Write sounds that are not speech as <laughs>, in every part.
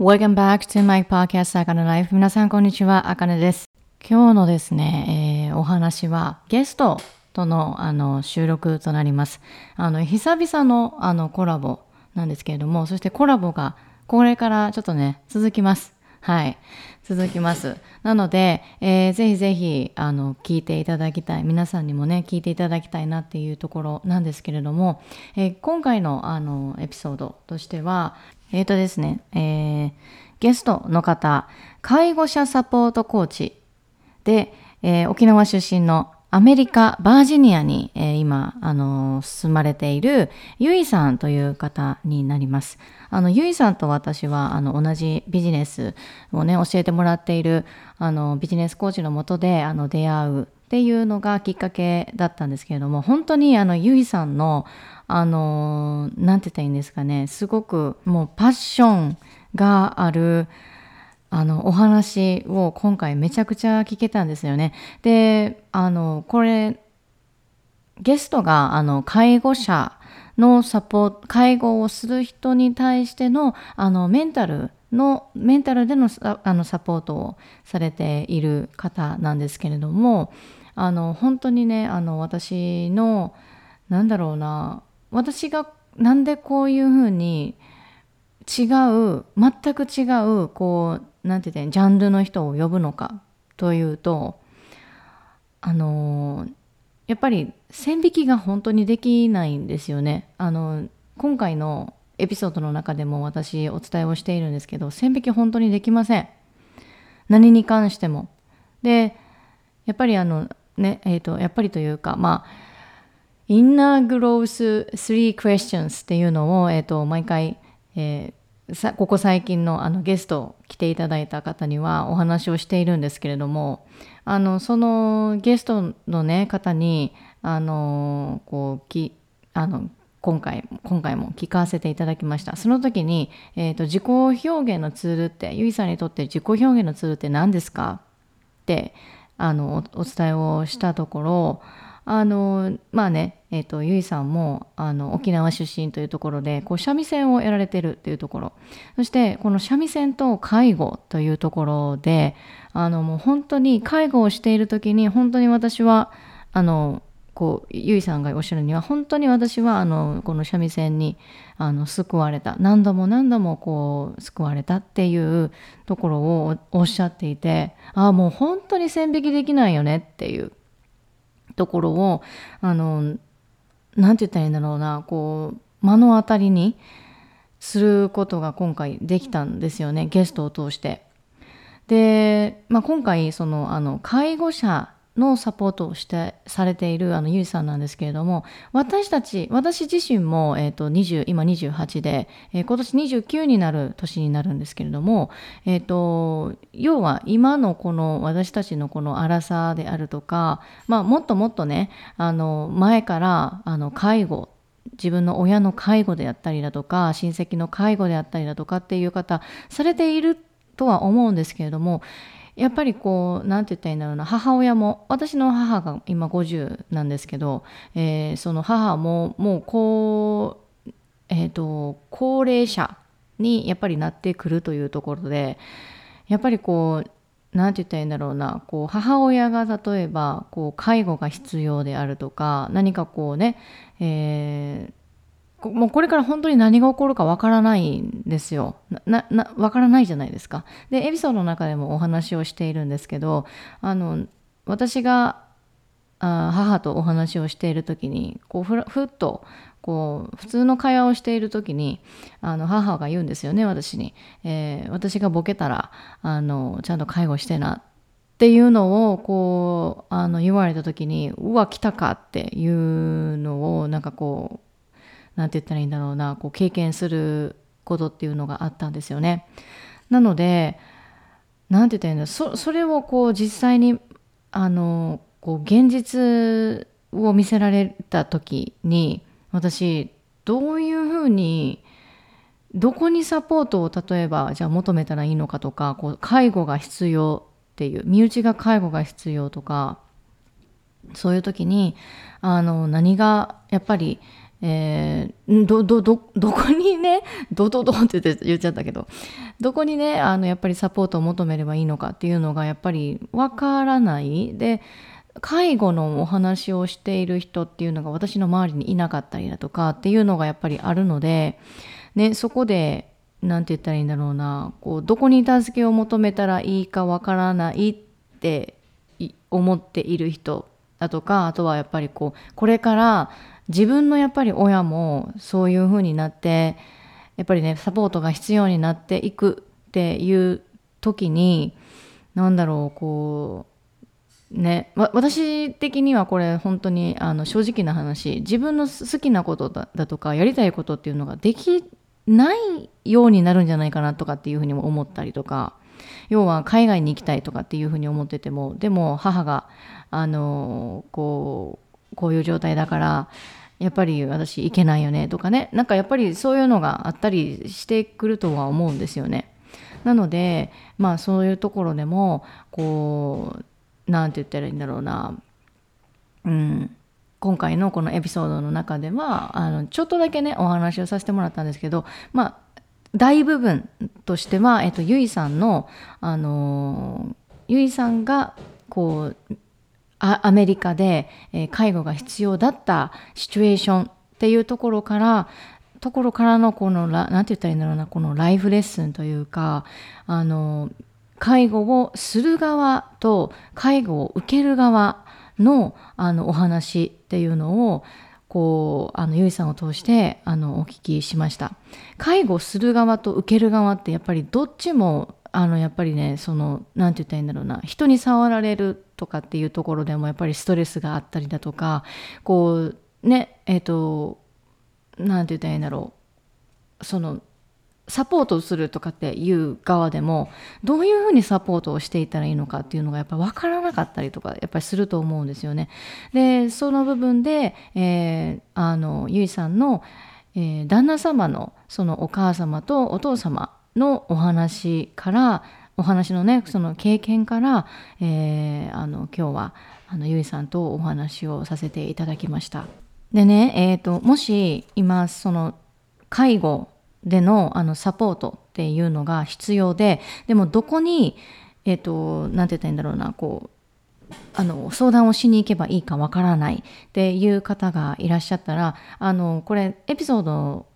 Welcome back to my podcast あかね Life 皆さんこんにちはあかねです今日のですね、えー、お話はゲストとのあの収録となりますあの久々のあのコラボなんですけれどもそしてコラボがこれからちょっとね続きますはい。続きます。なので、えー、ぜひぜひ、あの、聞いていただきたい。皆さんにもね、聞いていただきたいなっていうところなんですけれども、えー、今回の、あの、エピソードとしては、えっ、ー、とですね、えー、ゲストの方、介護者サポートコーチで、えー、沖縄出身のアメリカ・バージニアに、えー、今、あのー、住まれているユイさんという方になります。あの、ユイさんと私は、あの、同じビジネスをね、教えてもらっている、あの、ビジネスコーチのもとで、あの、出会うっていうのがきっかけだったんですけれども、本当に、あの、ユイさんの、あの、なんて言ったらいいんですかね、すごくもうパッションがある、あのお話を今回めちゃくちゃ聞けたんですよね。であのこれゲストがあの介護者のサポート介護をする人に対してのあのメンタルのメンタルでのあのサポートをされている方なんですけれどもあの本当にねあの私のなんだろうな私がなんでこういうふうに違う全く違うこう何て言ってジャンルの人を呼ぶのかというとあのやっぱり線引きが本当にできないんですよね。あの今回のエピソードの中でも私お伝えをしているんですけど線引き本当にできません。何に関しても。でやっぱりあのねえっ、ー、とやっぱりというかまあインナーグロース3 questions っていうのを、えーと、毎回、えさここ最近のあのゲスト来ていただいた方にはお話をしているんですけれどもあのそのゲストの、ね、方にあのこうきあの今回今回も聞かせていただきました。その時に、えーと、自己表現のツールってゆいさんにとって自己表現のツールって何ですか？ってあのお伝えをしたところあのまあねえーと、ゆいさんもあの沖縄出身というところでこう三味線をやられてるっていうところ。そしてこの三味線と介護というところであのもう本当に介護をしている時に本当に私はあのこうゆいさんがおっしゃるには本当に私はあのこの三味線にあの救われた。何度も何度もこう救われたっていうところをおっしゃっていてああもう本当に線引きできないよねっていう。ところをあのなんて言ったらいいんだろうなこう目の当たりにすることが今回できたんですよねゲストを通して。で、まあ、今回そのあの介護者のサポートをしてされているあのゆいさんなんですけれども私たち私自身も、えーと、20今28で、えー、今年29になる年になるんですけれども、えーと、要は今のこの私たちのこの荒さであるとか、まあ、もっともっとねあの前からあの介護自分の親の介護であったりだとか親戚の介護であったりだとかっていう方されているとは思うんですけれどもやっぱりこう何て言ったらいいんだろうな。母親も私の母が今50なんですけど、えー、その母ももうこう、えーと、高齢者にやっぱりなってくるというところでやっぱりこう何て言ったらいいんだろうな。こう母親が例えばこう介護が必要であるとか何かこうね、えーもうこれから本当に何が起こるかわからないんですよ。な、な、わからないじゃないですか。で、エピソードの中でもお話をしているんですけど、あの、私があ母とお話をしている時に、こうふ、ふっと、こう、普通の会話をしている時に、あの、母が言うんですよね、私に。えー、私がボケたら、あの、ちゃんと介護してなっていうのをこうあの言われた時にうわ来たかっていうのをなんかこう何て言ったらいいんだろうなこう経験することっていうのがあったんですよね。なので何て言ったらいいんだそそれをこう実際にあのこう現実を見せられた時に私どういうふうにどこにサポートを例えばじゃあ求めたらいいのかとかこう介護が必要っていう身内が介護が必要とかそういう時にあの何がやっぱりえー、どどどどこにね <laughs> どどどって言っちゃったけどどこにねあのやっぱりサポートを求めればいいのかっていうのがやっぱりわからない。で介護のお話をしている人っていうのが私の周りにいなかったりだとかっていうのがやっぱりあるので、ね、そこで何て言ったらいいんだろうなこうどこに助けを求めたらいいかわからないって思っている人だとかあとはやっぱりこうこれから自分のやっぱり親もそういう風になってやっぱりねサポートが必要になっていくっていう時に何だろうこうね私的にはこれ本当にあの正直な話自分の好きなことだだとかやりたいことっていうのができないようになるんじゃないかなとかっていうふうにも思ったりとか要は海外に行きたいとかっていうふうに思っててもでも母があのこうこういう状態だからやっぱり私行けないよねとかね。なんかやっぱりそういうのがあったりしてくるとは思うんですよね。なのでまあそういうところでもこう何て言ったらいいんだろうな。うん。今回のこのエピソードの中ではあのちょっとだけねお話をさせてもらったんですけどまあ大部分としては、えっと、ゆいさんの、あのゆいさんがこうアメリカで、えー、介護が必要だったシチュエーションっていうところからところからのこの何て言ったらいいんだろうなこのライフレッスンというかあの介護をする側と介護を受ける側のあのお話っていうのをこうあのゆいさんを通してあのお聞きしました。介護する側と受ける側ってやっぱりどっちもあのやっぱりねその何て言ったらいいんだろうな人に触られるとかっていうところでもやっぱりストレスがあったりだとかこうねえっ、ー、と何て言ったらいいんだろうそのサポートするとかっていう側でもどういうふうにサポートをしていったらいいのかっていうのがやっぱ分からなかったりとかやっぱりすると思うんですよね。でその部分で、えー、あのゆいさんの、えー、旦那様のそのお母様とお父様のお話からお話のねその経験から、えー、あの今日はあのゆいさんとお話をさせていただきました。でね、えーと、もし今その介護でのあのサポートっていうのが必要ででもどこにえっ、ー、と何て言ったらいいんだろうなこうあの相談をしに行けばいいかわからないっていう方がいらっしゃったらあのこれエピソード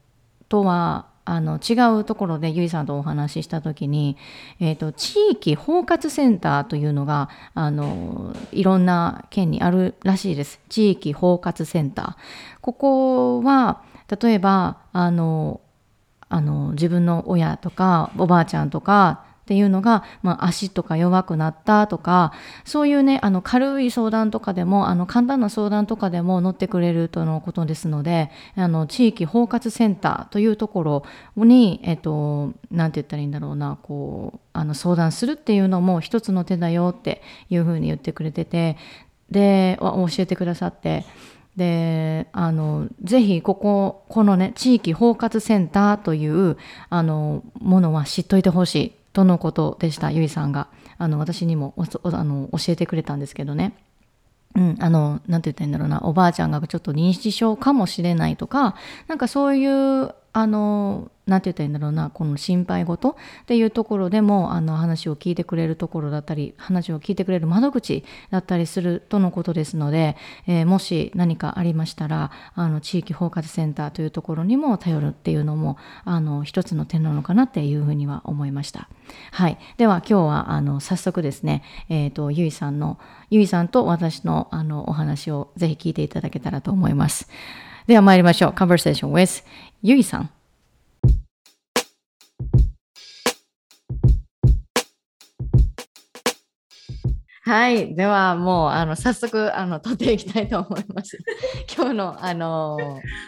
とはあの違うところでゆいさんとお話しした時に、えーと、地域包括センターというのがあのいろんな県にあるらしいです。地域包括センター。ここは例えばあのあの自分の親とかおばあちゃんとかっていうのが、まあ、足とか弱くなったとかそういうねあの軽い相談とかでもあの簡単な相談とかでも乗ってくれるとのことですのであの地域包括センターというところにえっと何て言ったらいいんだろうなこうあの相談するっていうのも一つの手だよっていうふうに言ってくれててで教えてくださってであのぜひこここのね地域包括センターというあのものは知っといてほしい。とのことでした？ゆいさんが。あの私にもあの教えてくれたんですけどね。うん、あの、なんて言ったらいいんだろうな、おばあちゃんがちょっと認知症かもしれないとか、なんかそういうあの何て言ったらいいんだろうなこの心配事っていうところでもあの話を聞いてくれるところだったり話を聞いてくれる窓口だったりするとのことですので、えー、もし何かありましたらあの地域包括センターというところにも頼るっていうのもあの一つの点なのかなっていうふうには思いました。はい、では今日はあの早速ですね、えーと、ゆいさんのゆいさんと私のあのお話をぜひ聞いていただけたらと思います。では参りましょう。Conversation with ゆいさん。はい。では、もう、あの、早速、あの、撮っていきたいと思います。<laughs> 今日の、あの、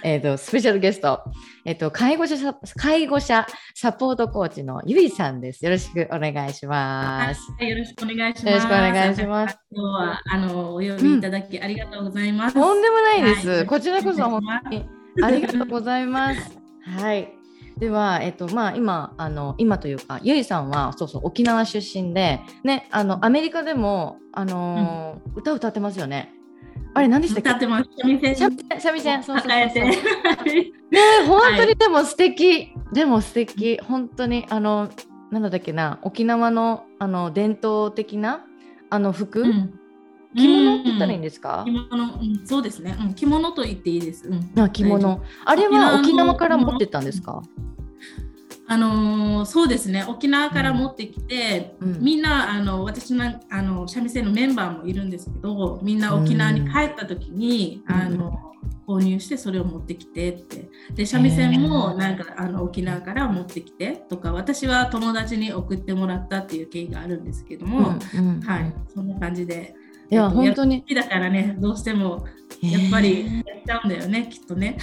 えっ、ー、と、スペシャルゲスト、えっ、ー、と、介護者、介護者サポートコーチのゆいさんです。よろしくお願いします。はい、よろしくお願いします。よろしくお願いします。今日は、あの、お呼びいただき、ありがとうございます。とんでもないです。はい、こちらこそ、本当にありがとうございます。はい。では、えっとまあ、今あの今というかゆいさんはそうそう沖縄出身で、ね、あのアメリカでもあの、うん、歌歌ってますよね。あれ何でしたっけ？歌ってます。三味線三味線そうそうそう。そうね本当にでも素敵、でも素敵本当にあのなんだっけな沖縄のあの伝統的なあの服、うん着物って言ったらいいんですか？着、物、うん、そうですね、うん。着物と言っていいです。うん、あ着物。あれは沖縄から持ってったんですか、あのーそうですね。沖縄から持ってきて、うん。みんなあの私のあの三味線のメンバーもいるんですけどみんな沖縄に帰った時に、うん。あの購入してそれを持ってきてって。で三味線もなんかあの沖縄から持ってきてとか私は友達に送ってもらったっていう経緯があるんですけども、うんうん。はい。そんな感じで。いやえっと本当に好きだからねどうしてもやっぱりやっちゃうんだよね、きっとね。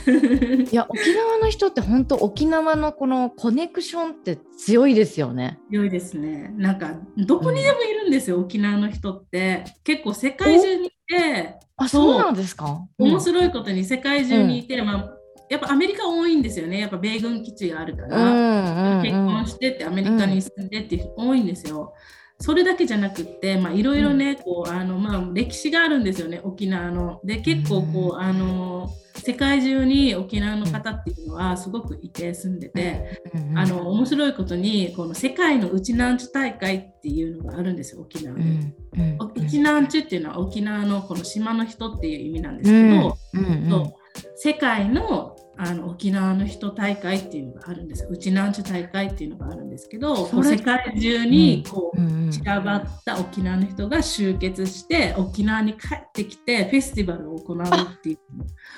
いや沖縄の人って本当沖縄のこのコネクションって強いですよね。強いですね。なんかどこにでもいるんですよ、沖縄の人って。結構世界中にいて、あそうなんですか？面白いことに世界中にいて、まあ、やっぱアメリカ多いんですよね。やっぱ米軍基地があるかうんら、うん結婚してってアメリカに住んでって多いんですよ。それだけじゃなくって、まあ、いろいろね、こうあのまあ、歴史があるんですよね、沖縄の。で、結構こう、あの世界中に沖縄の方っていうのはすごくいて住んでて、うんあの面白いことにこの世界のウチナンチュ大会っていうのがあるんですよ沖縄で。うんうんウチナンチュっていうのは沖縄のこの島の人っていう意味なんですうんけど、うん世界のあの沖縄の人大会っていうのがあるんですよ。ウチナンチュ大会っていうのがあるんですけど、世界中にこう、うんうん散らばった沖縄の人が集結して沖縄に帰ってきてフェスティバルを行うっていう。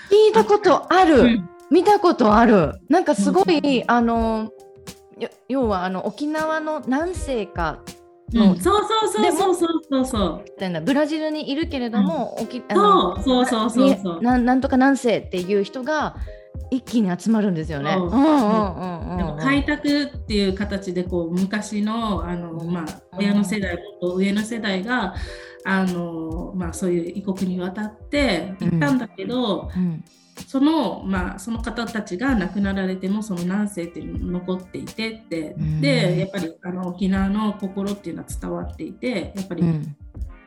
聞いたことある、うん。見たことある。なんかすごい、うん。あのよ要はあの沖縄の何世かうの、ん。そうそうそうそうそうそう。そう。みたいな。ブラジルにいるけれども、沖あのそうそうそうそうそう。になんなんとか何世っていう人が一気に集まるんですよね。開拓っていう形でこう昔のあの、まあ、親の世代と上の世代があの、まあ、そういう異国に渡って行ったんだけど、うん。その,、まあ、その方たちが亡くなられてもその何世っていうのが残っていてって、うん。でやっぱりあの沖縄の心っていうのは伝わっていてやっぱりうん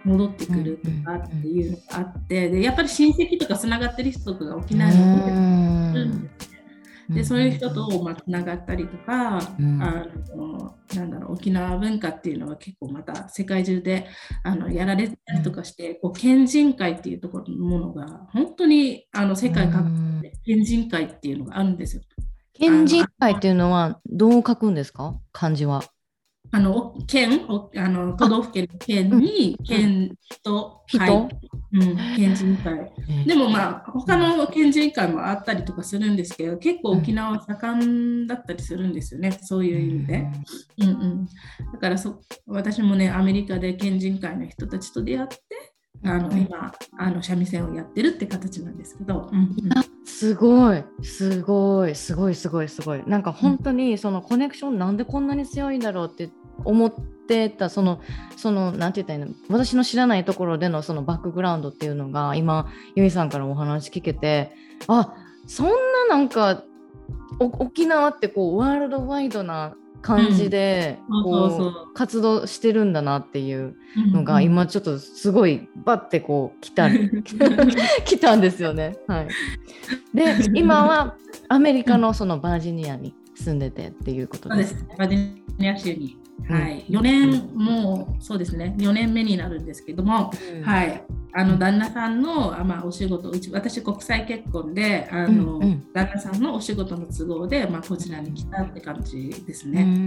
戻ってくるとかっていうのがあってでやっぱり親戚とかつながってる人とかが沖縄に残ってるんですね。でそういう人とまあつながったりとか、うんあのなんだろう沖縄文化っていうのは結構また世界中であのやられたりとかして、こう県人会っていうところのものが本当にあの世界各国で県人会っていうのがあるんですよ。県人会っていうのはどう書くんですか？漢字は。あの県おあの都道府県の県に県と会、人。うん、県人会。でもまあ他の県人会もあったりとかするんですけど結構沖縄は盛んだったりするんですよね、そういう意味で。うんうん、だからそ私もねアメリカで県人会の人たちと出会ってあの今あの三味線をやってるって形なんですけど。うんうん。すごい。すごい。すごいすごいすごい。なんか本当にそのコネクションなんでこんなに強いんだろうって思ってたそのそのなんて言ったらいいの？私の知らないところでのそのバックグラウンドっていうのが今ゆいさんからお話聞けてあそんななんかお沖縄ってこうワールドワイドな感じで活動してるんだなっていうのがうん。今ちょっとすごいバッてこう来た <laughs> 来たんですよね。はい、で今はアメリカのそのバージニアに住んでてっていうことで。すす。バージニア州に。うん。はい、4年、もうそうですね、4年目になるんですけども、うん。はい、あの旦那さんのあ、まあ、お仕事、うち私、国際結婚で、あのうんうん。旦那さんのお仕事の都合で、まあ、こちらに来たって感じですね。うんうんうん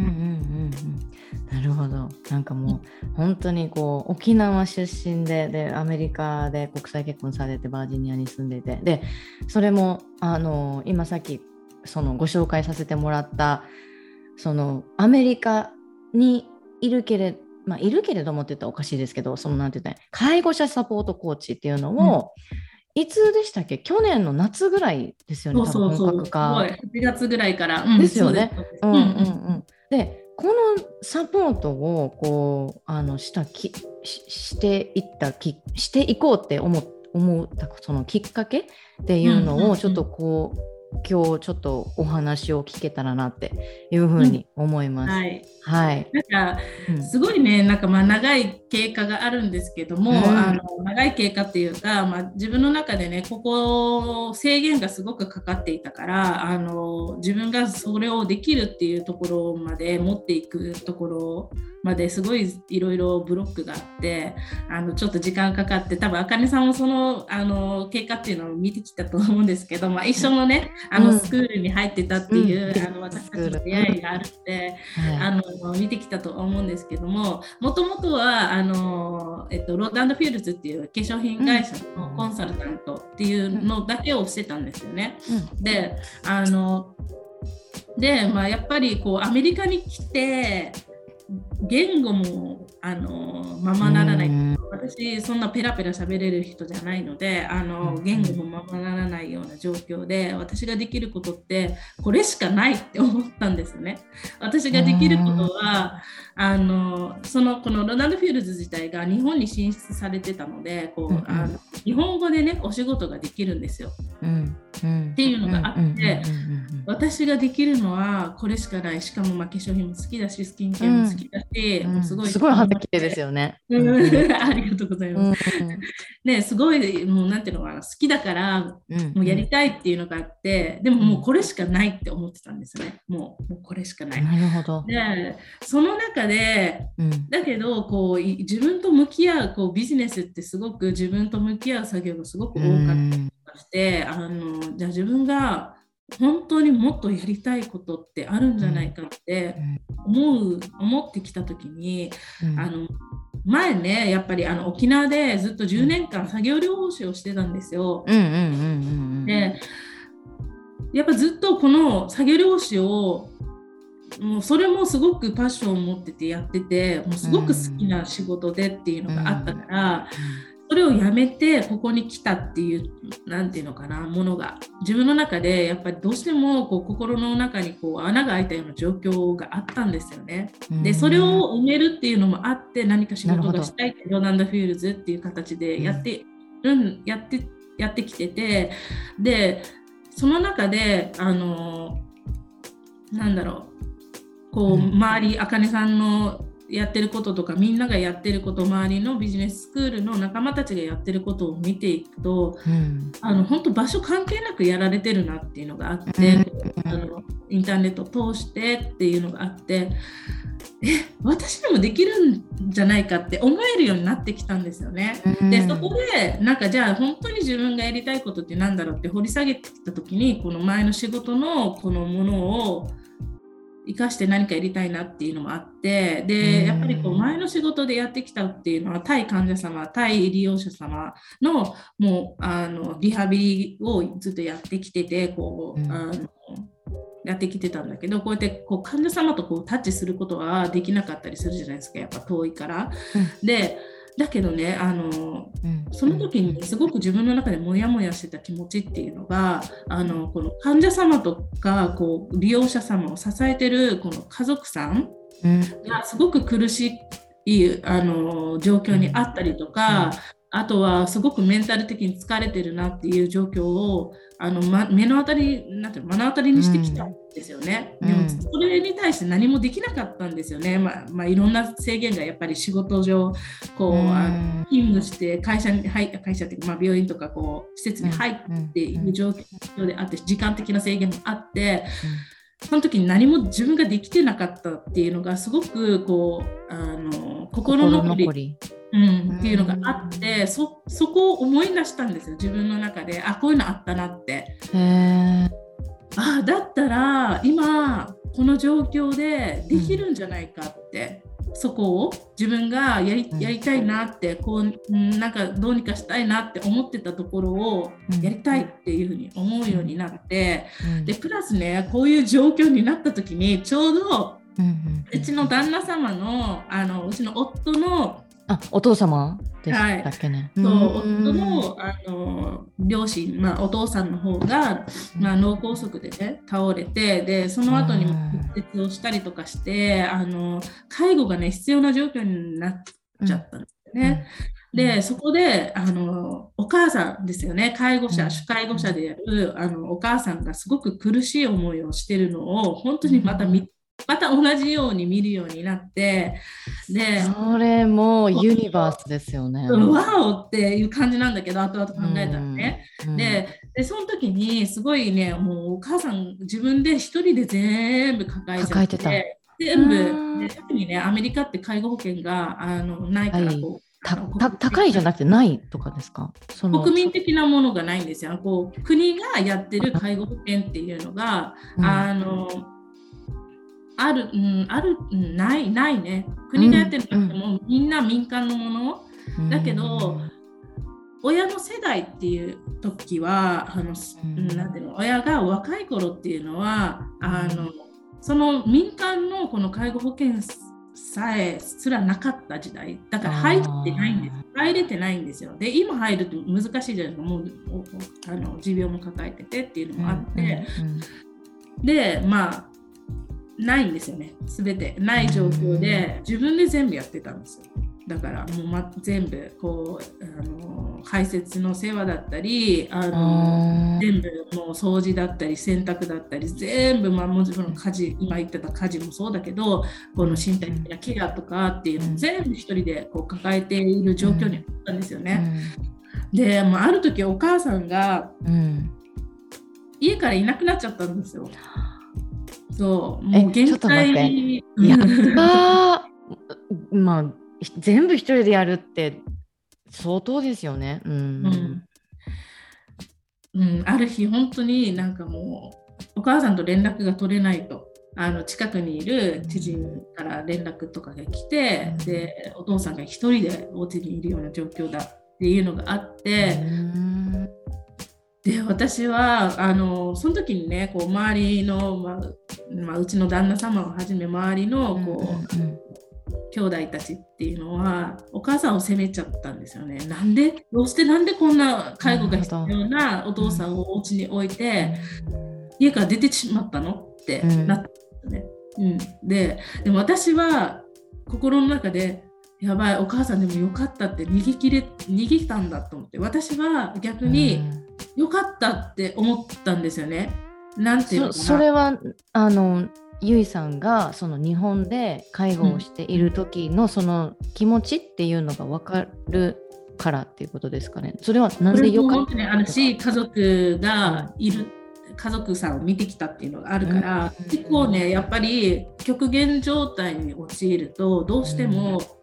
うん。なるほど。なんかもう本当にこう沖縄出身ででアメリカで国際結婚されてバージニアに住んでて。でそれもあの今さっきそのご紹介させてもらったそのアメリカにいるけれまあいるけれどもって言ったらおかしいですけどそのなんて言ったら介護者サポートコーチっていうのを、いつでしたっけ？去年の夏ぐらいですよねそうそう本格化。すごい。8月ぐらいから。うん。ですよね。そうんうんうん、でこのサポートをこうあのしたきししていったきしていこうって思思ったそのきっかけっていうのうんうんうん。をちょっとこう今日ちょっとお話を聞けたらなっていうふうに思います。うん、はい、はい、なんか、すごいねなんかまあ長い経過があるんですけども、うん、あの長い経過っていうか、まあ、自分の中でねここ制限がすごくかかっていたからあの自分がそれをできるっていうところまで持っていくところまですごいいろいろブロックがあってあのちょっと時間かかって多分あかねさんもそのあの経過っていうのを見てきたと思うんですけど、まあ、一緒のねあのスクールに入ってたっていう、うん、あの私たちの出会いがあるって、うん、あの見てきたと思うんですけどももともとはあの、えっと、 Rodan + Fields っていう化粧品会社のコンサルタントっていうのだけをしてたんですよね。であので、まあ、やっぱりこうアメリカに来て言語もあのままならない。私そんなペラペラ喋れる人じゃないのであの言語もままならないような状況で私ができることってこれしかないって思ったんですね。私ができることはあのそのこの Rodan + Fields 自体が日本に進出されてたのでこう、あの日本語でねお仕事ができるんですよ。うん。うん、っていうのがあって、私ができるのはこれしかない。しかもまあ化粧品も好きだしスキンケアも好きだし、もうすごいすごい肌綺麗ですよね。<laughs> ありがとうございます。ねすごいもうなんていうのかな好きだからもうやりたいっていうのがあってでももうこれしかないって思ってたんですね。もうもうこれしかない。なるほど。でその中で、うん、だけどこう自分と向き合うこうビジネスってすごく自分と向き合う作業がすごく多かったして、あのじゃあ自分が本当にもっとやりたいことってあるんじゃないかって思う、思ってきた時に、あの前ねやっぱりあの沖縄でずっと10年間作業療法士をしてたんですよ。でやっぱずっとこの作業療法士をもうそれもすごくパッションを持っててやっててもうすごく好きな仕事でっていうのがあったから、それをやめてここに来たっていう何て言うのかなものが。自分の中でやっぱりどうしてもこう心の中にこう穴が開いたような状況があったんですよね。でそれを埋めるっていうのもあって何か仕事がしたいってロナンダ・フィールズっていう形でやってる、うん、やってやってきててでその中であのなんだろうこう周りあかねさんのやってることとかみんながやってること周りのビジネススクールの仲間たちがやってることを見ていくと、うん、あの本当場所関係なくやられてるなっていうのがあって、うん、あのインターネットを通してっていうのがあってえ私でもできるんじゃないかって思えるようになってきたんですよね。うん、でそこでなんかじゃあ本当に自分がやりたいことって何だろうって掘り下げてきた時にこの前の仕事のこのものを生かして何かやりたいなっていうのもあってでやっぱりこう前の仕事でやってきたっていうのは対患者様対利用者様のもうあのリハビリをずっとやってきててこう、あのやってきてたんだけどこうやってこう患者様とこうタッチすることはできなかったりするじゃないですかやっぱ遠いから。うん、でだけどねあの、うん、その時にすごく自分の中でモヤモヤしてた気持ちっていうのがあのこの患者様とかこう利用者様を支えてるこの家族さんがすごく苦しいあの状況にあったりとか、あとはすごくメンタル的に疲れてるなっていう状況をあの、ま、目の当たりなんて目の当たりにしてきたんですよね、うん、でもそれに対して何もできなかったんですよね、まあまあ、いろんな制限がやっぱり仕事上こう、勤務して会社に入会社っていうか、まあ、病院とかこう施設に入っている状況であって時間的な制限もあって。その時に何も自分ができてなかったっていうのがすごくこうあの心残りうん、っていうのがあってそそこを思い出したんですよ。自分の中であこういうのあったなってあだったら今この状況でできるんじゃないかって、うん、そこを自分がやりやりたいなってこうなんかどうにかしたいなって思ってたところをやりたいっていうふうに思うようになって、うん、でプラスねこういう状況になった時にちょうどうちの旦那様のあのうちの夫のあお父様でしたっけね。はい、そう夫のあの両親、まあ、お父さんの方が、まあ、脳梗塞で、ね、倒れてでその後にも骨折をしたりとかしてあの介護がね必要な状況になっちゃったんですね。で、そこで、あの、お母さんですよね、介護者、主介護者である、あの、お母さんがすごく苦しい思いをしてるのを、本当にまた見また同じように見るようになってでそれもユニバースですよね。ワオっていう感じなんだけど後々考えたらね。うん、ででその時にすごいねもうお母さん自分で一人で全部抱えちゃってて全部で特にねアメリカって介護保険があのないからこう。はいた高いじゃなくてないとかですか？国民的なものがないんですよ。こう国がやってる介護保険っていうのが、うん、あのある、うん、ある、うん、ない、ないね。国がやってるのも、うん、みんな民間のもの。だけど、親の世代っていう時は、あの、なんていうの、親が若い頃っていうのは、あの、その民間のこの介護保険さえすらなかった時代。だから入ってないんです。入れてないんですよ。で今入ると難しいじゃないですか。もうあの持病も抱えててっていうのもあって、でまあないんですよね。全て。ない状況で自分で全部やってたんですよ。だからもう、ま、全部こうあの排泄の世話だったりあの全部もう掃除だったり洗濯だったり全部、まあ、もちろん家事今言ってた家事もそうだけどこの身体的なケアとかっていうのを全部一人でこう抱えている状況にあったんですよね。で、まあ、ある時お母さんが、家からいなくなっちゃったんですよ。そう、もう限界に。やっ <laughs> たまあ、全部一人でやるって相当ですよね。うん。うん、ある日、本当になんかもう、お母さんと連絡が取れないと。あの近くにいる知人から連絡とかが来て、うん、でお父さんが一人でお家にいるような状況だっていうのがあって、で私はあのその時にねこう周りの、まあまあ、うちの旦那様をはじめ周りのこう、うんうん、兄弟たちっていうのはお母さんを責めちゃったんですよね。なんで？どうして？なんでこんな介護が必要なお父さんをお家に置いて、家から出てしまったの？ってなったんですね。うん、ででも私は心の中でやばいお母さんでもよかったって逃げ切れ逃げたんだと思って私は逆によかったって思ったんですよね。なんていうのそれはあのゆいさんがその日本で介護をしている時のその気持ちっていうのが分かるからっていうことですかね。それはなんでよかったあるし家族がいる、家族さんを見てきたっていうのがあるから、うん、結構ねやっぱり極限状態に陥るとどうしても、うん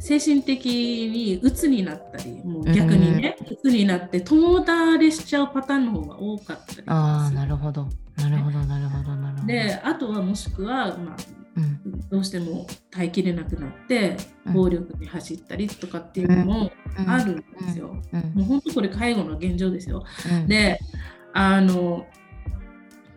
精神的に鬱になったりもう逆にね、鬱になって友倒れしちゃうパターンの方が多かったりああなるほど。なるほどなるほどなるほど。であとはもしくは、まあうん、どうしても耐えきれなくなって暴力に走ったりとかっていうのもあるんですよ、もう本当これ介護の現状ですよ、であの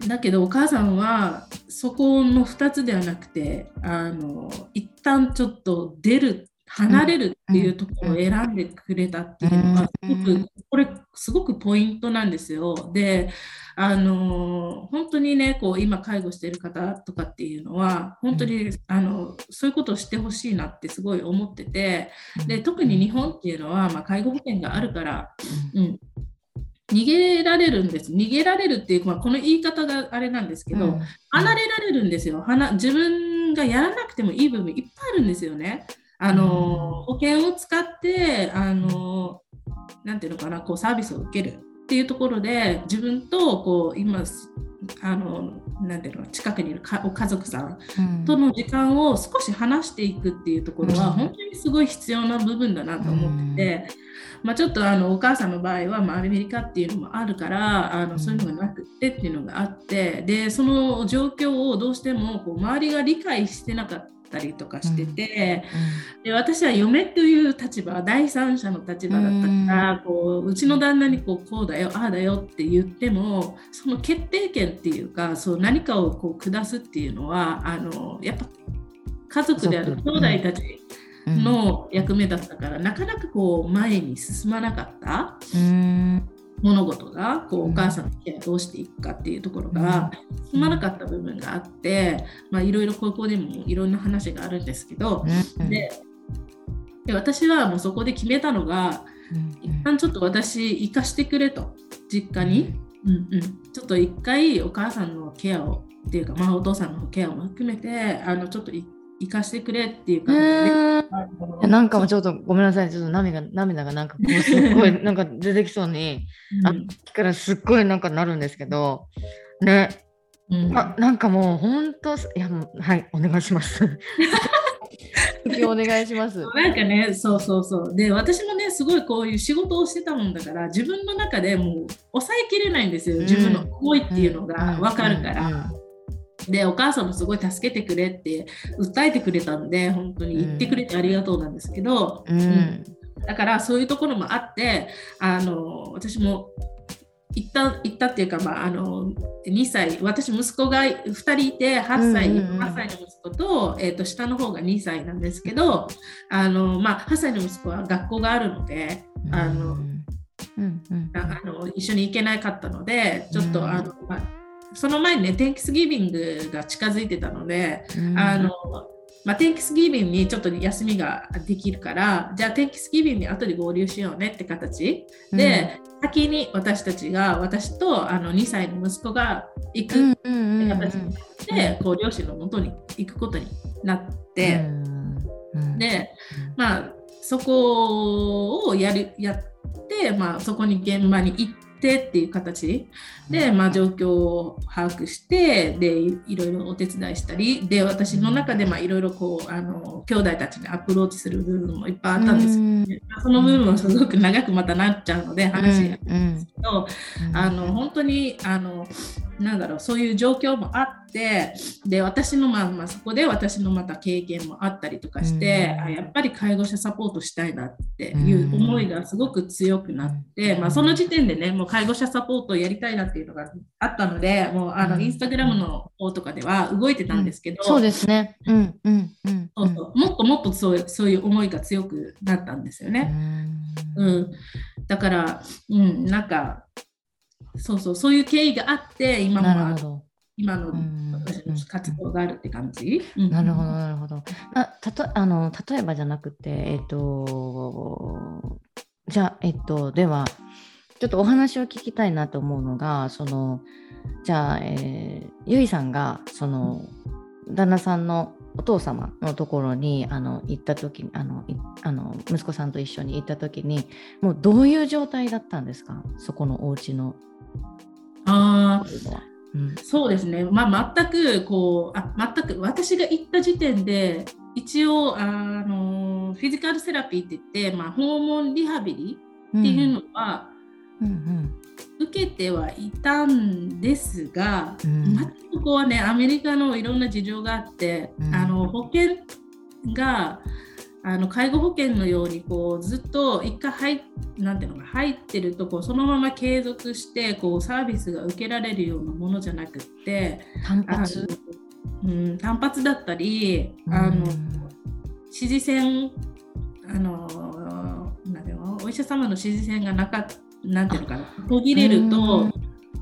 だけどお母さんはそこの2つではなくてあの一旦ちょっと出る離れるっていうところを選んでくれたっていうのがすごくこれすごくポイントなんですよ。であの本当にねこう今介護している方とかっていうのは本当にあのそういうことをしてほしいなってすごい思っててで特に日本っていうのは、まあ、介護保険があるから、うん、逃げられるんです。逃げられるっていう、まあ、この言い方があれなんですけど、うん、離れられるんですよ。自分がやらなくてもいい部分いっぱいあるんですよね。あの、保険を使ってあのなんていうのかなこうサービスを受けるっていうところで自分とこう今あのなんていうの近くにいるか家族さんとの時間を少し話していくっていうところは、本当にすごい必要な部分だなと思ってて、まあ、ちょっとあのお母さんの場合は、まあ、アメリカっていうのもあるからあのそういうのがなくってっていうのがあってでその状況をどうしてもこう周りが理解してなかったったりとかしてて、うん、で私は嫁という立場第三者の立場だったから、うん、こううちの旦那にこうこうだよああだよって言ってもその決定権っていうかそう何かをこう下すっていうのはあのやっぱ家族である兄弟たちの役目だったから、なかなかこう前に進まなかった。うん物事がこうお母さんのケアどうしていくかっていうところが進まなかった部分があっていろいろ高校でもいろんな話があるんですけど、でで私はもうそこで決めたのが、うん、一旦ちょっと私行かしてくれと実家に、うん。うん、ちょっと一回お母さんのケアをっていうか、まあ、お父さんのケアも含めてあのちょっと行かしてくれっていう感じで。なんかもちょっとごめんなさい、ちょっと涙涙がなんかすっごい <laughs> なんか出てきそうに、うん、あからすっごいなんかなるんですけど、ね、うん、あなんかもう本当いやはいお願いします。<laughs> お願いします。なんかね、そうそうそう。で、私もね、すごいこういう仕事をしてたもんだから、自分の中でもう抑えきれないんですよ。自分の思いっていうのが分かるから。で、お母さんもすごい助けてくれって訴えてくれたんで、本当に言ってくれてありがとうなんですけど、うん、うん、だからそういうところもあって、あの私も行った行ったっていうか、まあ、あの2歳私息子が2人いて8歳,、8歳の息子と,、えー、と下の方が2歳なんですけどあの、まあ、8歳の息子は学校があるのであの、うん。うん、あの一緒に行けなかったのでちょっと、あの、まあ、その前にねテンキスギビングが近づいてたので、あのまあ、テンキスギビングにちょっと休みができるからじゃあテンキスギビングに後で合流しようねって形。で、うん、先に私たちが私とあの2歳の息子が行くって形になってこう両親のもとに行くことになって、でまあそこをやるやって、まあ、そこに現場に行って。ってっていう形。で、まあ、状況を把握してでいろいろお手伝いしたりで私の中でまあいろいろこうあの兄弟たちにアプローチする部分もいっぱいあったんです。けど、ね、その部分はすごく長くまたなっちゃうので話が。あるん。ですけど、あの本当にあのなんだろうそういう状況もあってで私のまあ、まあ、そこで私のまた経験もあったりとかして、うん、あやっぱり介護者サポートしたいなっていう思いがすごく強くなって、うん、まあ、その時点でねもう介護者サポートをやりたいなっていうのがあったのでもうあのインスタグラムの方とかでは動いてたんですけど、うん、そうですね、うんうんそうそう。もっともっとそうそういう思いが強くなったんですよね。うん。だから、うん、なんかそうそう、そういう経緯があって、今も今の私の活動があるって感じ？なるほど、なるほど。あたとあの例えばじゃなくて、えっ、ー、と、じゃあ、えっ、ー、と、では、ちょっとお話を聞きたいなと思うのが、その、じゃあ、えー、ゆいさんが、その、旦那さんのお父様のところにあの行った時あのあの息子さんと一緒に行った時にもうどういう状態だったんですか？そこのお家のあうん、そうですね、まあ、全くこうあ全く私が行った時点で一応あのフィジカルセラピーって言って、まあ、訪問リハビリっていうのは、うん。うんうん。受けてはいたんですが、うん、まここはねアメリカのいろんな事情があって、うん、あの保険があの介護保険のようにこうずっと一回入なんていうのか入ってるとこうそのまま継続してこうサービスが受けられるようなものじゃなくって単発？うん、単発だったり、あの指示線あのなんていうの？お医者様の指示線がなかなんていうのかな途切れると、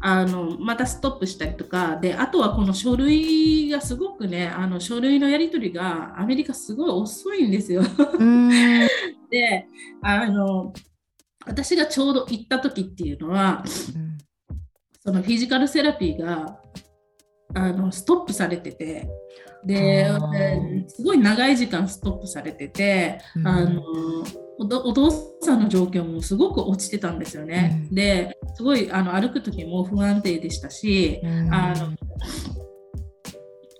あのまたストップしたりとかであとはこの書類がすごくねあの書類のやり取りがアメリカすごい遅いんですよ。<laughs> であの私がちょうど行った時っていうのは、そのフィジカルセラピーがあのストップされててですごい長い時間ストップされてて、あのお父さんの状況もすごく落ちてたんですよね。うん、ですごいあの歩く時も不安定でしたし、うん、あの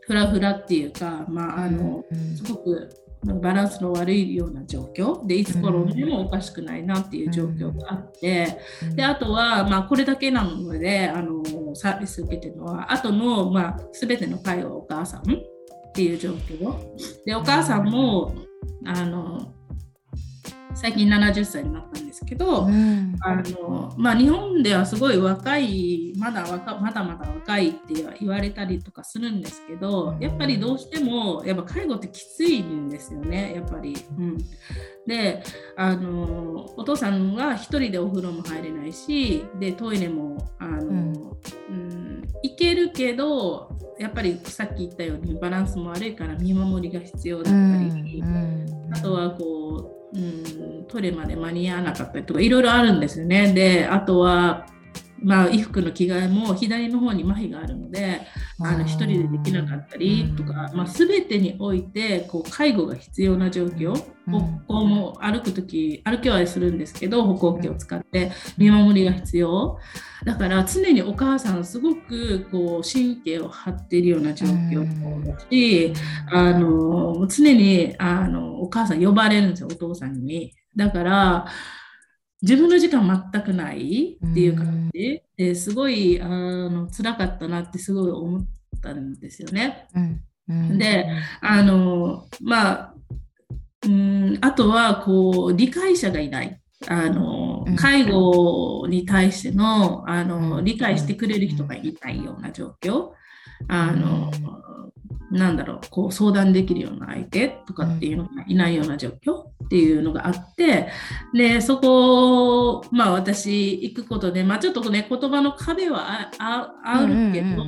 フラフラっていうか、まああのすごくバランスの悪いような状況。でいつ転んでもおかしくないなっていう状況があって、であとは、まあ、これだけなのであのサービス受けてるのはあとの、まあ、全ての介護お母さんっていう状況。でお母さんもあの最近70歳になったんですけど、うん、あのまあ、日本ではすごい若いまだ若まだまだ若いって言われたりとかするんですけどやっぱりどうしてもやっぱ介護ってきついんですよねやっぱり。うん、であのお父さんは1人でお風呂も入れないしでトイレもあの、うん、うん、行けるけどやっぱりさっき言ったようにバランスも悪いから見守りが必要だったり、うんあ、とはこう、うん、トイレまで間に合わなかったりとかいろいろあるんですよね。であとはまあ、衣服の着替えも左の方に麻痺があるのであの1人でできなかったりとか、まあ、全てにおいてこう介護が必要な状況歩行も歩く時歩きはするんですけど歩行器を使って見守りが必要。だから常にお母さんすごくこう神経を張っているような状況だしあの常にあのお母さん呼ばれるんですよお父さんに。だから自分の時間全くないっていう感じ。ですごいあの辛かったなってすごい思ったんですよね。であのまあうんあとはこう理解者がいない。あの介護に対してのあの理解してくれる人がいないような状況。あのなんだろう、こう相談できるような相手とかっていうのがいないような状況っていうのがあって、で、そこ、まあ私行くことで、まあちょっとね、言葉の壁はあるけど、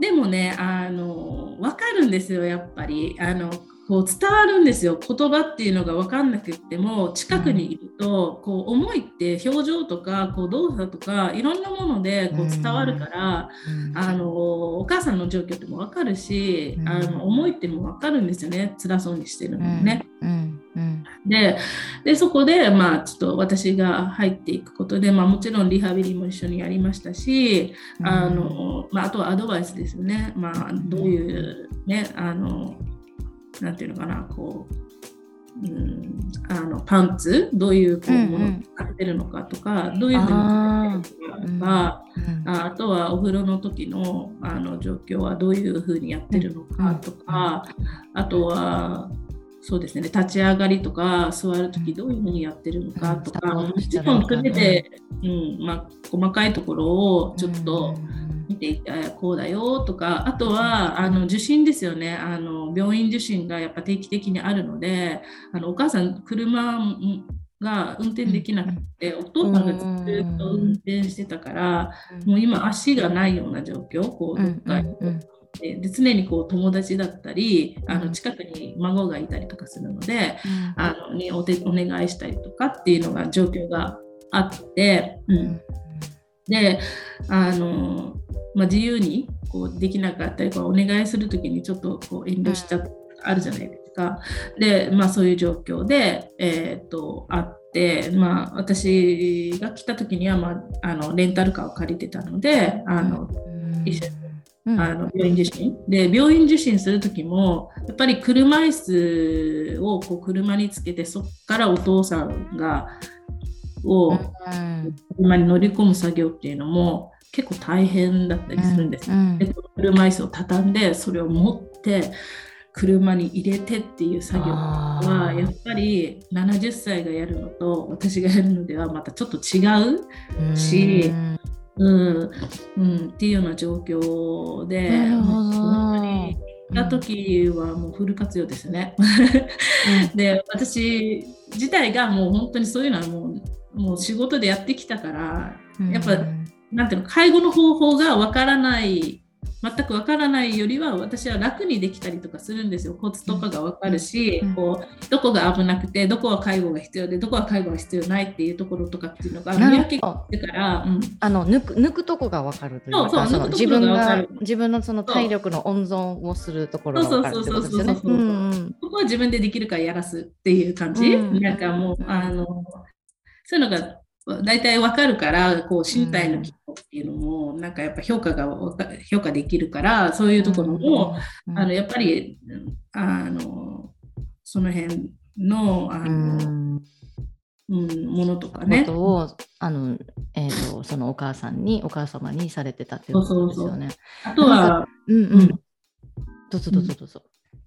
でもね、あの、わかるんですよ、やっぱり。あの、こう伝わるんですよ。言葉っていうのが分かんなくっても近くにいると、こう思いって表情とかこう動作とかいろんなものでこう伝わるから、あのお母さんの状況っても分かるし、あの思いっても分かるんですよね。辛そうにしてるのもね。ででそこで、まあ、ちょっと私が入っていくことで、まあ、もちろんリハビリも一緒にやりましたし、あのまあ、あとはアドバイスですよね、まあ、どういう、ね、あのなんていうのかなこう、うん、あのパンツ？どういうこうものを使ってるのかとか、うんうん、どういうふうに使ってるのかとか、うん。ああとはお風呂の時のあの状況はどういうふうにやってるのかとか、あとはそうですね立ち上がりとか座る時どういうふうにやってるのかとか、もちろん全て、うんまあ、細かいところをちょっと、見ていてこうだよとかあとはあの受診ですよね。あの病院受診がやっぱ定期的にあるのであのお母さん車が運転できなくて、お父さんがずっと運転してたから、もう今足がないような状況こうどっかで常にこう友達だったりあの近くに孫がいたりとかするので、あのにお手お願いしたりとかっていうのが状況があって、うん、であのまあ、自由にこうできなかったりこうお願いする時にちょっとこう遠慮しちゃあるじゃないですか。で、まあ、そういう状況で、えー、っとあって、まあ、私が来た時には、まあ、あのレンタルカーを借りてたのであの一緒に。あの病院受診で病院受診する時もやっぱり車椅子をこう車につけてそこからお父さんがを車に乗り込む作業っていうのも結構大変だったりするんです、うんうん、で車椅子を畳んでそれを持って車に入れてっていう作業はやっぱり70歳がやるのと私がやるのではまたちょっと違うし、うん、うん、っていうような状況でた時はもうフル活用ですね。で私自体がもう本当にそういうのはもうもう仕事でやってきたからやっぱなんていうの介護の方法がわからない全くわからないよりは私は楽にできたりとかするんですよ。コツとかがわかるし、うん、こうどこが危なくてどこは介護が必要でどこは介護が必要ないっていうところとかっていうのが見分けてから、うん、あの抜く抜くとこがわかるというかその自分が自分のその体力の温存をするところが分かるってことですよね。そこは自分でできるからやらすっていう感じ、うん、なんかもうあのそういうのが大体わかるからこう身体の機能っていうのもなんかやっぱ評価が評価できるからそういうところも、あのやっぱりあのその辺のあの、うん、ものとかね。ことをあの、えーと、そのお母さんにお母様にされてたっていうことですよね。そうそうそうあとは、うんうん、どうぞどうぞどうぞ。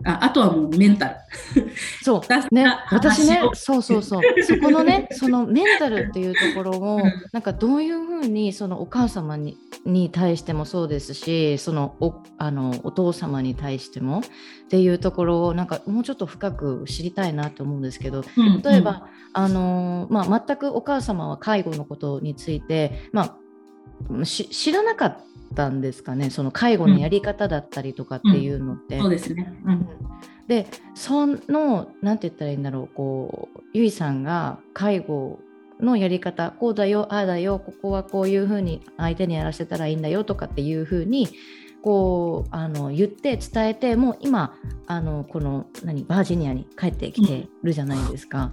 ああとはもうメンタル。<laughs> そう。ね、私ね、そうそうそう。そこのね、<laughs> そのメンタルっていうところを、なんかどういうふうにそのお母様にに対してもそうですし、そのおあのお父様に対してもっていうところをなんかもうちょっと深く知りたいなと思うんですけど、例えば、うん、あのまあ全くお母様は介護のことについて、まあ知らなかったんですかね。その介護のやり方だったりとかっていうのって。そうですね、うん。でその何て言ったらいいんだろう。こうゆいさんが介護のやり方こうだよああだよここはこういうふうに相手にやらせたらいいんだよとかっていうふうにこうあの言って伝えてもう今あのこの何バージニアに帰ってきてるじゃないですか。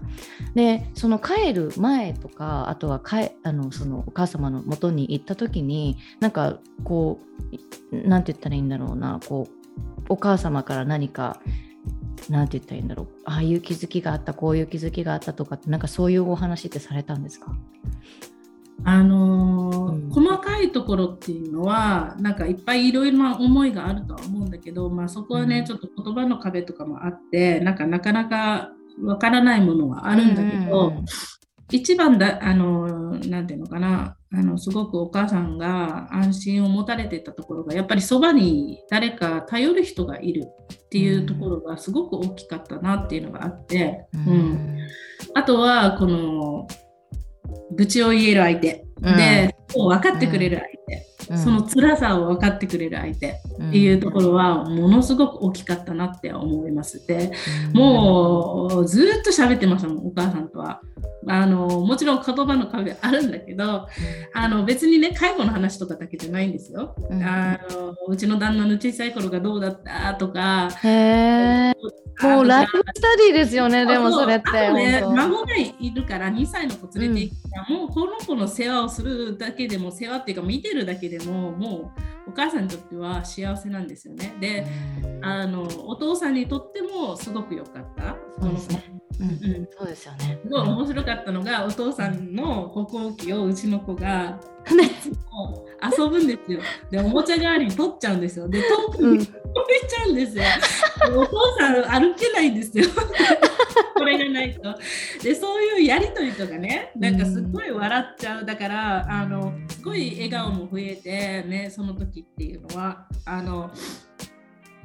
でその帰る前とかあとはかえあのそのお母様の元に行った時になんかこう何て言ったらいいんだろうなこうお母様から何か何て言ったらいいんだろうああいう気づきがあったこういう気づきがあったとかってなんかそういうお話ってされたんですか？あのーうん、細かいところっていうのはなんかいっぱいいろいろな思いがあるとは思うんだけど、まあ、そこはね、うん、ちょっと言葉の壁とかもあってなんかなかなかわからないものはあるんだけど、うんうん、一番だあのなんていうのかなあのすごくお母さんが安心を持たれてたところがやっぱりそばに誰か頼る人がいるっていうところがすごく大きかったなっていうのがあって、うん、うん、あとはこの愚痴を言える相手、うん、で分かってくれる相その辛さを分かってくれる相手っていうところはものすごく大きかったなって思います。で、もうずっと喋ってましたもんお母さんとは。あのもちろん言葉の壁あるんだけどあの別にね介護の話とかだけじゃないんですよ。あのうちの旦那の小さい頃がどうだったとかもうライフスタディですよねでもそれって。ね、孫がいるから2歳の子連れて行ったら、うん、もうこの子の世話をするだけでも世話っていうか見てるだけでももうお母さんにとっては幸せなんですよね。であのお父さんにとってもすごく良かった。そうん、そうですよね。すごい面白かったのが、お父さんの歩行器をうちの子が <laughs> 遊ぶんですよ。で、おもちゃ代わりに取っちゃうんですよ。で、遠くに飛べちゃうんですよ。お父さん歩けないんですよ。<laughs> これがないと。で、そういうやりとりとかね、なんかすごい笑っちゃう。だから、あの、すごい笑顔も増えて、ね、その時っていうのは、あの、